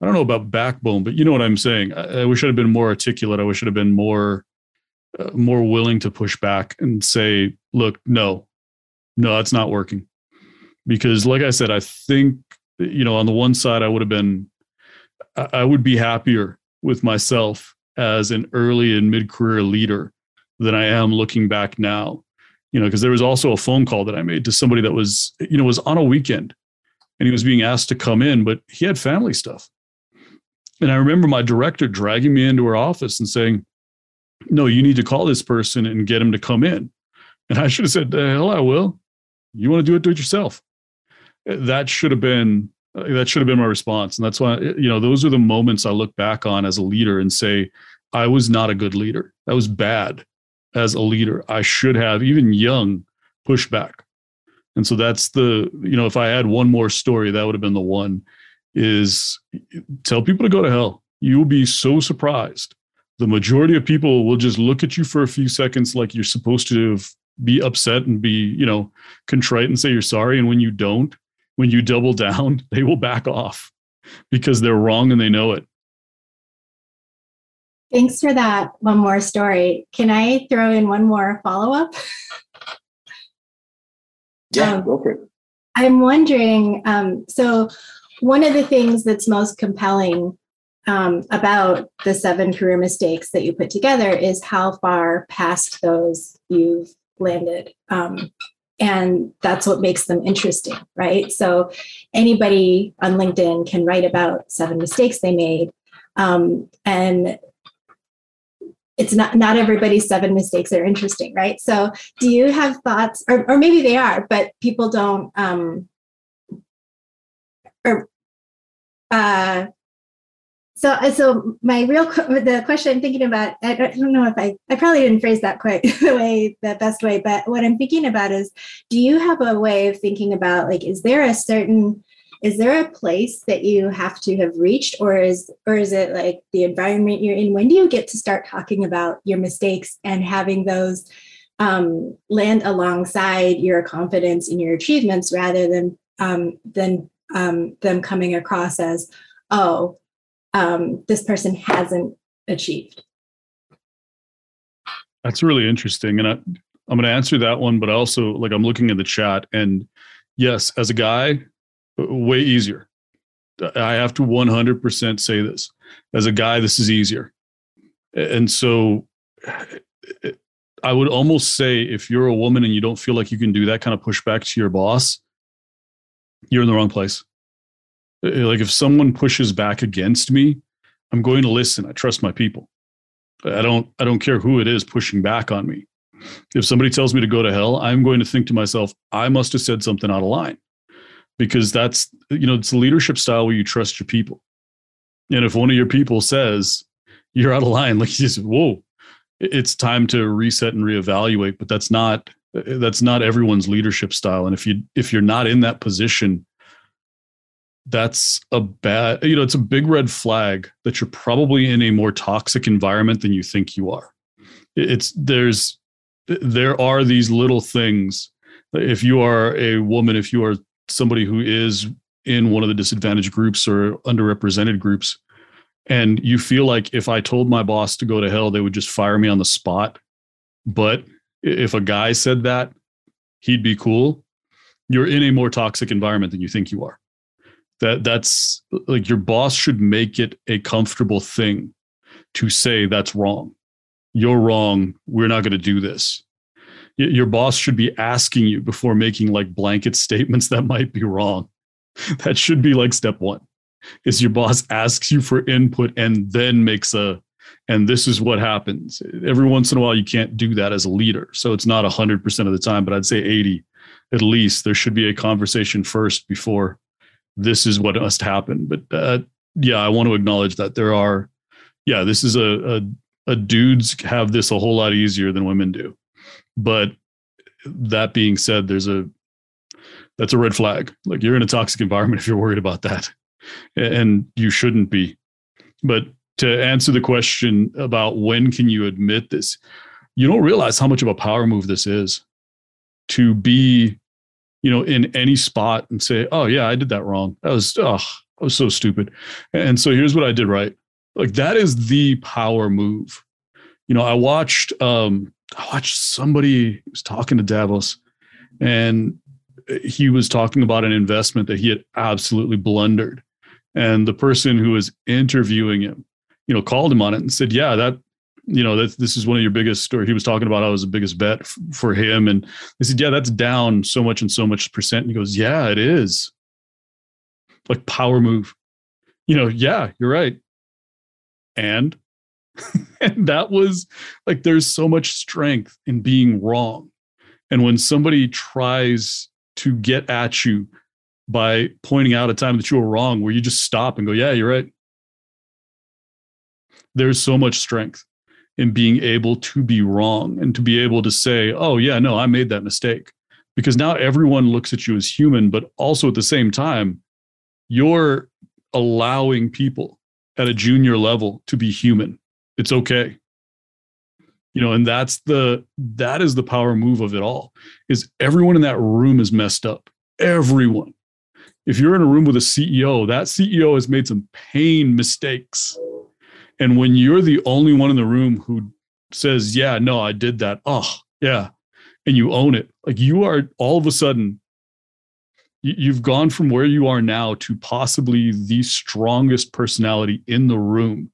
I don't know about backbone, but you know what I'm saying. I, I wish I'd have been more articulate. I wish I'd have been more uh, more willing to push back and say, "Look, no, no, that's not working." Because, like I said, I think you know, on the one side, I would have been, I would be happier with myself as an early and mid career leader than I am looking back now. You know, because there was also a phone call that I made to somebody that was, you know, was on a weekend and he was being asked to come in, but he had family stuff and I remember my director dragging me into her office and saying, No, you need to call this person and get him to come in. And I should have said, The hell I will. You want to do it, do it yourself. Uh, that should have been uh, that should have been my response. And that's why, uh, you know, those are the moments I look back on as a leader and say, I was not a good leader. That was bad as a leader. I should have, even young, pushed back. And so that's the, you know, if I had one more story, that would have been the one is tell people to go to hell. You'll be so surprised. The majority of people will just look at you for a few seconds like you're supposed to be upset and be, you know, contrite and say you're sorry. And when you don't, when you double [LAUGHS] down, they will back off because they're wrong and they know it. Thanks for that. One more story. Can I throw in one more follow up? [LAUGHS] Yeah, um, go for it. I'm wondering um, so one of the things that's most compelling um, about the seven career mistakes that you put together is how far past those you've landed. Um, and that's what makes them interesting, right? So anybody on LinkedIn can write about seven mistakes they made. Um, and it's not not everybody's seven mistakes are interesting, right? So do you have thoughts, or, or maybe they are, but people don't um, or uh, so uh, so my real the question I'm thinking about I don't know if I I probably didn't phrase that quite [LAUGHS] the way the best way, but what I'm thinking about is, do you have a way of thinking about like is there a certain is there a place that you have to have reached or is or is it like the environment you're in when do you get to start talking about your mistakes and having those um, land alongside your confidence in your achievements rather than um, than um, them coming across as, oh, um, this person hasn't achieved. That's really interesting. And I, I'm going to answer that one, but also like I'm looking at the chat and yes, as a guy, way easier. I have to 100% say this. As a guy, this is easier. And so I would almost say if you're a woman and you don't feel like you can do that kind of pushback to your boss, you're in the wrong place. Like if someone pushes back against me, I'm going to listen. I trust my people. I don't I don't care who it is pushing back on me. If somebody tells me to go to hell, I'm going to think to myself, I must have said something out of line. Because that's you know, it's a leadership style where you trust your people. And if one of your people says you're out of line, [LAUGHS] like you just whoa, it's time to reset and reevaluate. But that's not uh, that's not everyone's leadership style. And if you if you're not in that position, that's a bad you know it's a big red flag that you're probably in a more toxic environment than you think you are it's there's there are these little things if you are a woman if you are somebody who is in one of the disadvantaged groups or underrepresented groups and you feel like if i told my boss to go to hell they would just fire me on the spot. But if a guy said that he'd be cool. You're in a more toxic environment than you think you are. That that's like your boss should make it a comfortable thing to say that's wrong. You're wrong. We're not going to do this your boss should be asking you before making like blanket [LAUGHS] statements that might be wrong [LAUGHS] that should be like step one is your boss asks you for input and then makes a and this is what happens every once in a while you can't do that as a leader so it's not 100% of the time but i'd say 80 at least there should be a conversation first before this is what must happen. But uh, yeah, I want to acknowledge that there are, yeah, this is a, a, a dudes have this a whole lot easier than women do. But that being said, there's a that's a red flag. Like you're in a toxic environment if you're worried about that, and you shouldn't be. But to answer the question about when can you admit this, you don't realize how much of a power move this is to be you know, in any spot and say, "Oh yeah, I did that wrong. That was oh, I was so stupid." And so here's what I did right. Like that is the power move. You know, I watched um I watched somebody was talking to Davos and he was talking about an investment that he had absolutely blundered. And the person who was interviewing him, you know, called him on it and said, "Yeah, that you know, that this is one of your biggest, or he was talking about how it was the biggest bet f- for him. And I said, yeah, that's down so much and so much percent. And he goes, yeah, it is. Like power move. You know, yeah, you're right. And, [LAUGHS] and that was like, there's so much strength in being wrong. And when somebody tries to get at you by pointing out a time that you were wrong, where you just stop and go, yeah, you're right. There's so much strength in being able to be wrong and to be able to say, oh, yeah, no, I made that mistake. Because now everyone looks at you as human, but also at the same time, you're allowing people at a junior level to be human. It's okay. You know, and that's the that is the power move of it all. Is everyone in that room is messed up. Everyone. If you're in a room with a CEO, that CEO has made some pain mistakes and when you're the only one in the room who says, Yeah, no, I did that. Oh, yeah. And you own it, like you are all of a sudden, you've gone from where you are now to possibly the strongest personality in the room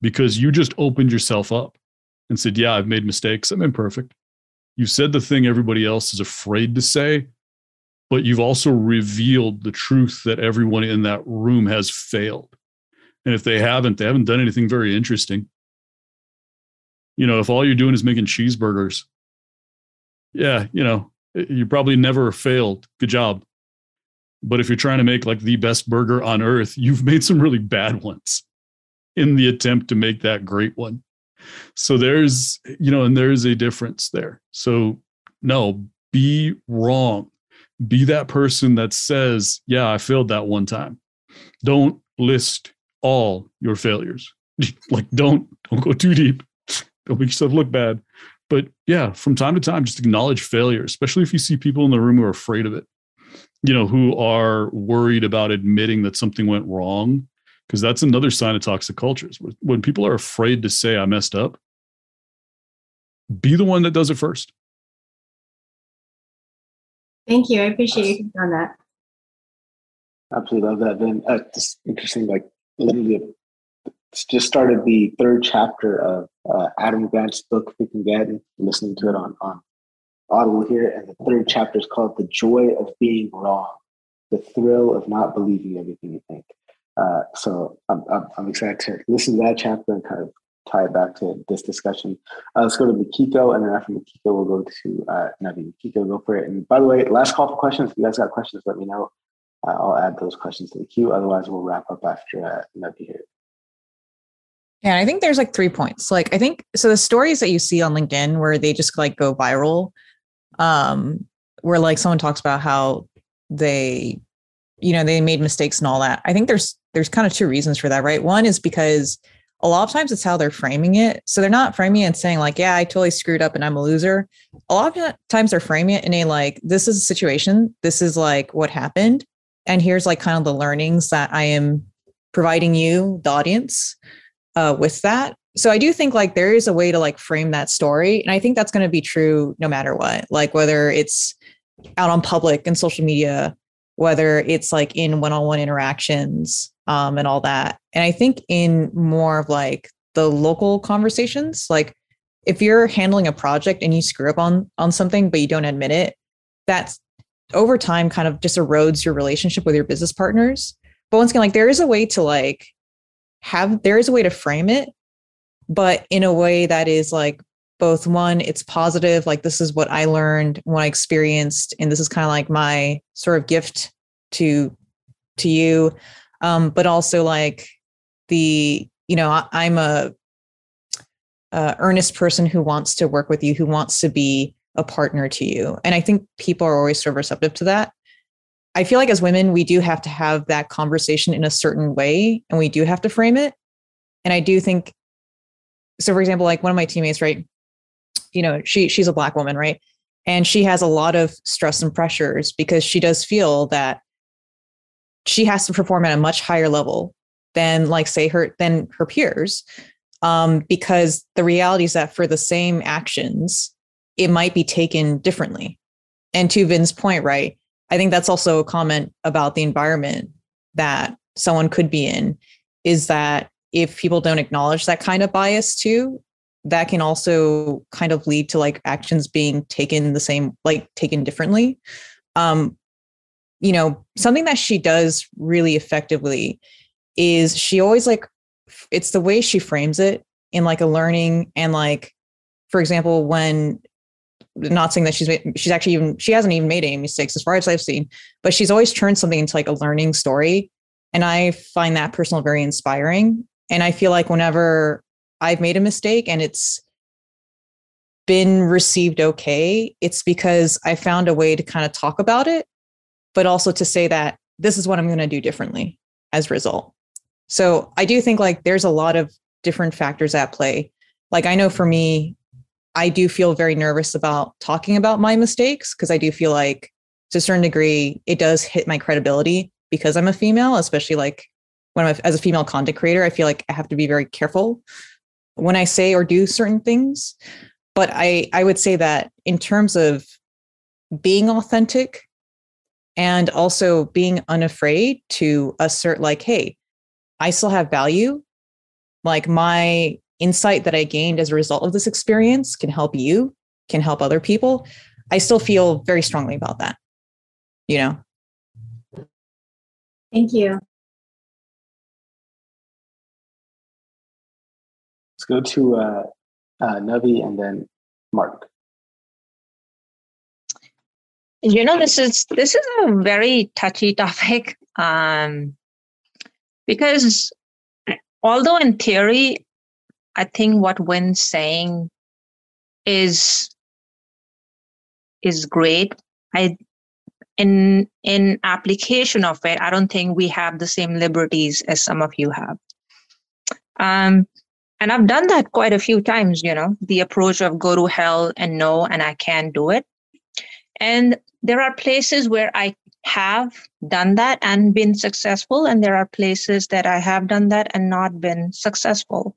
because you just opened yourself up and said, Yeah, I've made mistakes. I'm imperfect. You said the thing everybody else is afraid to say, but you've also revealed the truth that everyone in that room has failed. And if they haven't, they haven't done anything very interesting. You know, if all you're doing is making cheeseburgers, yeah, you know, you probably never failed. Good job. But if you're trying to make like the best burger on earth, you've made some really bad ones in the attempt to make that great one. So there's, you know, and there's a difference there. So no, be wrong. Be that person that says, yeah, I failed that one time. Don't list all your failures. [LAUGHS] like don't don't go too deep. Don't make yourself look bad. But yeah, from time to time, just acknowledge failure, especially if you see people in the room who are afraid of it, you know, who are worried about admitting that something went wrong. Because that's another sign of toxic cultures. When people are afraid to say, I messed up, be the one that does it first. Thank you. I appreciate you on that. Absolutely love that. Then uh, just interesting, like literally just started the third chapter of uh, Adam Grant's book, We Can Get, listening to it on, on Audible here. And the third chapter is called The Joy of Being Wrong, the thrill of not believing everything you think. Uh, so I'm, I'm, I'm, excited to listen to that chapter and kind of tie it back to this discussion. Uh, let's go to Mikiko, and then after Mikiko, we'll go to uh, Navi. Mikiko, go for it. And by the way, last call for questions. If you guys got questions, let me know. Uh, I'll add those questions to the queue. Otherwise, we'll wrap up after uh, Navi here. Yeah, I think there's like three points. Like I think so the stories that you see on LinkedIn where they just like go viral, um, where like someone talks about how they, you know, they made mistakes and all that. I think there's there's kind of two reasons for that, right? One is because a lot of times it's how they're framing it. So they're not framing it and saying like, yeah, I totally screwed up and I'm a loser. A lot of times they're framing it in a like, this is a situation. This is like what happened. And here's like kind of the learnings that I am providing you, the audience uh, with that. So I do think like there is a way to like frame that story. And I think that's going to be true no matter what, like whether it's out on public and social media, whether it's like in one on one interactions um, and all that. And I think in more of like the local conversations, like if you're handling a project and you screw up on on something but you don't admit it, that's over time kind of just erodes your relationship with your business partners. But once again, like there is a way to like have there is a way to frame it, but in a way that is like both one, it's positive, like this is what I learned, what I experienced, and this is kind of like my sort of gift to to you. Um, but also like the, you know, I, I'm a, a earnest person who wants to work with you, who wants to be a partner to you. And I think people are always sort of receptive to that. I feel like as women, we do have to have that conversation in a certain way and we do have to frame it. And I do think, so for example, like one of my teammates, right? You know, she she's a black woman, right? And she has a lot of stress and pressures because she does feel that she has to perform at a much higher level than like say her than her peers. Um, because the reality is that for the same actions, it might be taken differently. And to Vin's point, right? I think that's also a comment about the environment that someone could be in is that if people don't acknowledge that kind of bias too, that can also kind of lead to like actions being taken the same, like taken differently. Um, you know, something that she does really effectively is she always like, it's the way she frames it in like a learning and like, for example, when not saying that she's made, she's actually even she hasn't even made any mistakes as far as I've seen, but she's always turned something into like a learning story, and I find that personal very inspiring. And I feel like whenever I've made a mistake and it's been received okay, it's because I found a way to kind of talk about it, but also to say that this is what I'm going to do differently as a result. So I do think like there's a lot of different factors at play. Like I know for me, I do feel very nervous about talking about my mistakes because I do feel like to a certain degree it does hit my credibility because I'm a female, especially like when I'm a, as a female content creator, I feel like I have to be very careful when I say or do certain things. But I I would say that in terms of being authentic and also being unafraid to assert like hey, I still have value. Like my insight that I gained as a result of this experience can help you, can help other people, I still feel very strongly about that. You know? Thank you. Go to uh, uh, Navi and then Mark. You know, this is this is a very touchy topic um, because although in theory I think what Vin's saying is is great. I in in application of it, I don't think we have the same liberties as some of you have. Um, and I've done that quite a few times, you know, the approach of go to hell and no, and I can't do it. And there are places where I have done that and been successful, and there are places that I have done that and not been successful.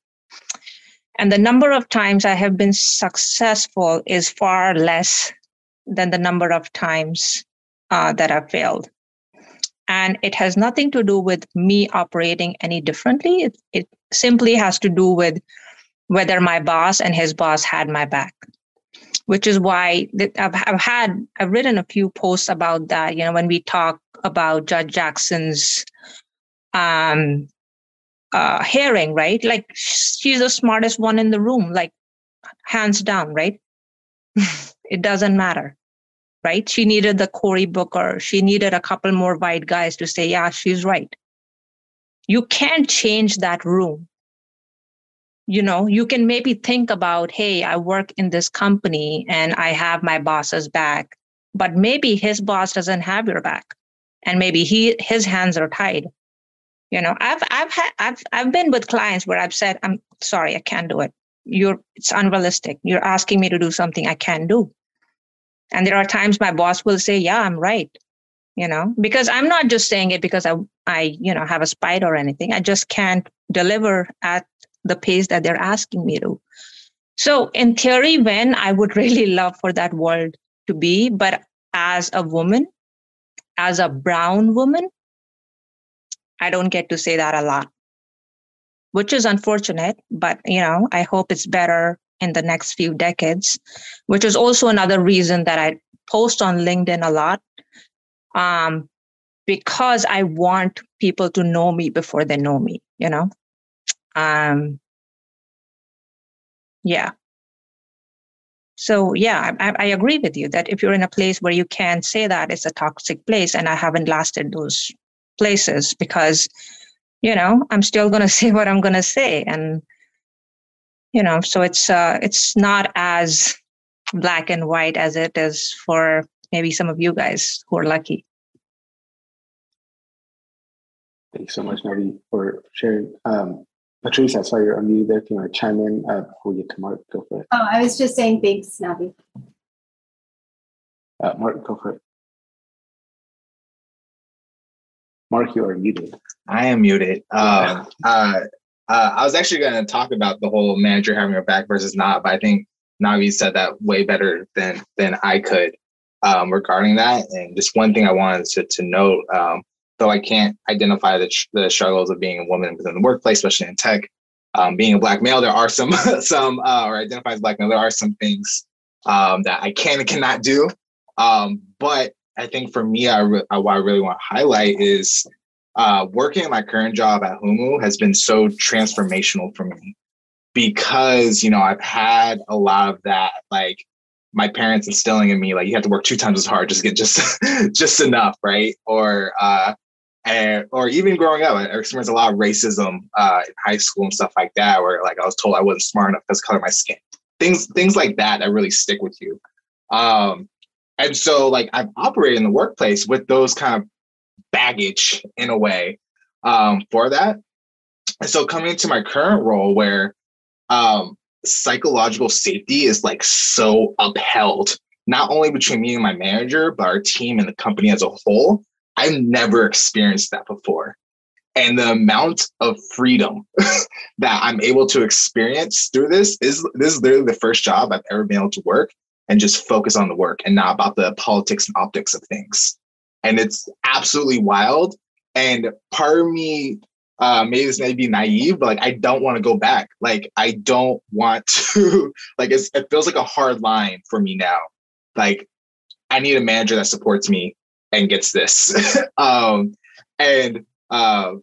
And the number of times I have been successful is far less than the number of times uh, that have failed. And it has nothing to do with me operating any differently. It, it simply has to do with whether my boss and his boss had my back, which is why I've, I've had, I've written a few posts about that. You know, when we talk about Judge Jackson's um, uh, hearing, right? Like she's the smartest one in the room, like hands down, right? [LAUGHS] it doesn't matter, right? She needed the Cory Booker. She needed a couple more white guys to say, yeah, she's right. You can't change that room. You know, you can maybe think about, hey, I work in this company and I have my boss's back, but maybe his boss doesn't have your back. And maybe he his hands are tied you know i've i've had i've i've been with clients where i've said i'm sorry i can't do it you're it's unrealistic you're asking me to do something i can't do and there are times my boss will say yeah i'm right you know because i'm not just saying it because i i you know have a spite or anything i just can't deliver at the pace that they're asking me to so in theory when i would [LAUGHS] really love for that world to be but as a woman as a brown woman I don't get to say that a lot, which is unfortunate, but you know, I hope it's better in the next few decades, which is also another reason that I post on LinkedIn a lot. Um, because I want people to know me before they know me, you know? Um, yeah. So yeah, I, I, agree with you that if you're in a place where you can't say that it's a toxic place, and I haven't lasted those places because you know i'm still going [LAUGHS] to say what i'm going to say and you know so it's uh it's not as black and white as it is for maybe some of you guys who are lucky. Thanks so much navi for sharing. Um patrice i saw you're unmuted there. Can I chime in uh, before you get to mark go for it. Oh i was just saying thanks navi. Uh, mark go for it. Mark, you are muted. I am muted. Um, uh, uh, I was actually going to talk about the whole manager having your back versus not, but I think Navi said that way better than than I could um, regarding that. And just one thing I wanted to, to note, um, though I can't identify the, the struggles of being a woman within the workplace, especially in tech, um, being a black male, there are some [LAUGHS] some uh, or identify as black male, there are some things um, that I can and cannot do. Um, but I think for me, I, re- uh, what I really want to highlight is uh, working at my current job at Humu has been so transformational for me because you know I've had a lot of that like my parents instilling in me like you have to work two times as hard just to get just [LAUGHS] just enough right? Or uh and, or even growing up I experienced a lot of racism uh in high school and stuff like that where like I was told I wasn't smart enough because color my skin. Things things like that that really stick with you. Um and so like I've operated in the workplace with those kind of baggage in a way um, for that. And so coming to my current role where um, psychological safety is like so upheld, not only between me and my manager, but our team and the company as a whole, I've never experienced that before. And the amount of freedom [LAUGHS] that I'm able to experience through this is this is literally the first job I've ever been able to work and just focus on the work and not about the politics and optics of things. And it's absolutely wild. And part of me, uh, maybe this may be naive, but like I don't want to go back. Like I don't want [LAUGHS] to. like it feels like a hard line for me now. Like I need a manager that supports me and gets this. [LAUGHS] um, and uh,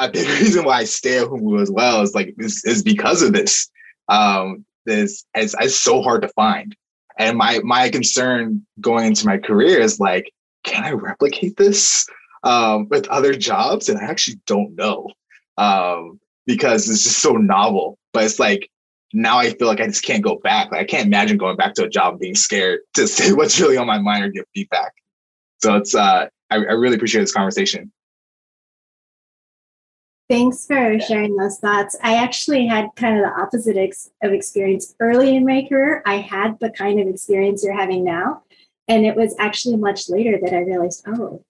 a big [LAUGHS] reason why I stay at Humu as well is like is, is because of this. Um, this is, is so hard to find. And my my concern going into my career is like, can I replicate this um, with other jobs? And I actually don't know um, because it's just so novel. But it's like now I feel like I just can't go back. Like I can't imagine going back to a job being scared [LAUGHS] to say what's really on my mind or give feedback. So it's uh, I, I really appreciate this conversation. Thanks for sharing those thoughts. I actually had kind of the opposite ex- of experience early in my career. I had the kind of experience you're having now. And it was actually much later that I realized, oh,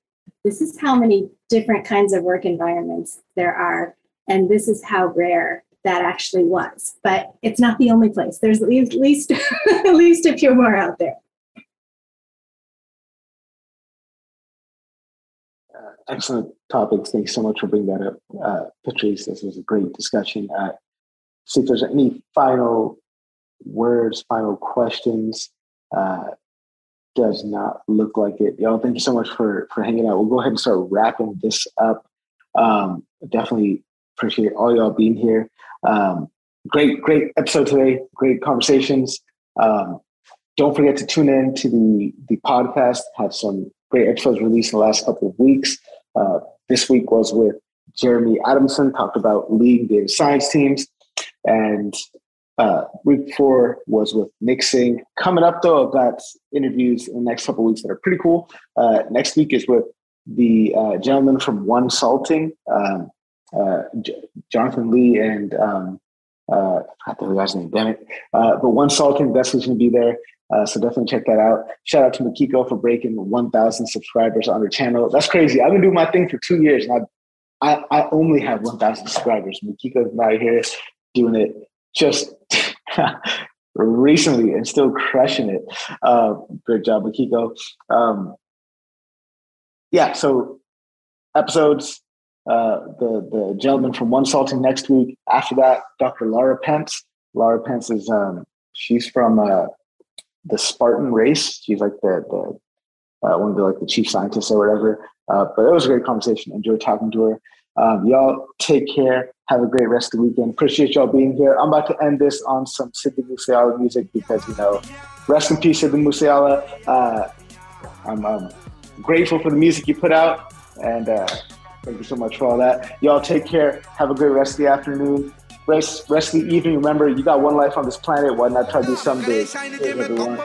this is how many different kinds of work environments there are. And this is how rare that actually was. But it's not the only place. There's at least, at least [LAUGHS] a few more out there. Uh, excellent topics. Thanks so much for bringing that up, uh, Patrice. This was a great discussion. Uh, see if there's any final words, final questions. Uh, does not look like it. Y'all, thank you so much for for hanging out. We'll go ahead and start wrapping this up. Um, definitely appreciate all y'all being here. Um, great, great episode today. Great conversations. Um, don't forget to tune in to the the podcast. Have some great episodes released in the last couple of weeks. Uh, this week was with Jeremy Adamson, talked about leading data science teams. And uh, week four was with mixing. Coming up, though, I've got interviews in the next couple of weeks that are pretty cool. Uh, next week is with the uh, gentleman from Wonsulting, um, uh, J- Jonathan Lee, and um, uh, I forgot the guy's name, damn it. Uh, but Wonsulting, that's who's going to be there. Uh, so definitely check that out. Shout out to Mikiko for breaking 1,000 subscribers on her channel. That's crazy. I've been doing my thing for two years, and I I, I only have 1,000 subscribers. Mikiko's out here doing it just [LAUGHS] recently and still crushing it. Uh, great job, Mikiko. Um, yeah, so episodes. Uh, the the gentleman from Wonsulting next week. After that, Dr. Laura Pence. Laura Pence is um, she's from uh, the Spartan race. She's like the the uh, one of the like the chief scientists or whatever. Uh, but it was a great conversation. Enjoyed talking to her. Um, y'all take care. Have a great rest of the weekend. Appreciate y'all being here. I'm about to end this on some Sidhu Moosewaala music because you know, rest in peace, Sidhu Moosewaala. Uh, I'm, I'm grateful for the music you put out, and uh, thank you so much for all that. Y'all take care. Have a great rest of the afternoon. Rest, rest of the evening. Remember, you got one life on this planet. Why not try to do something big? Hey, everyone.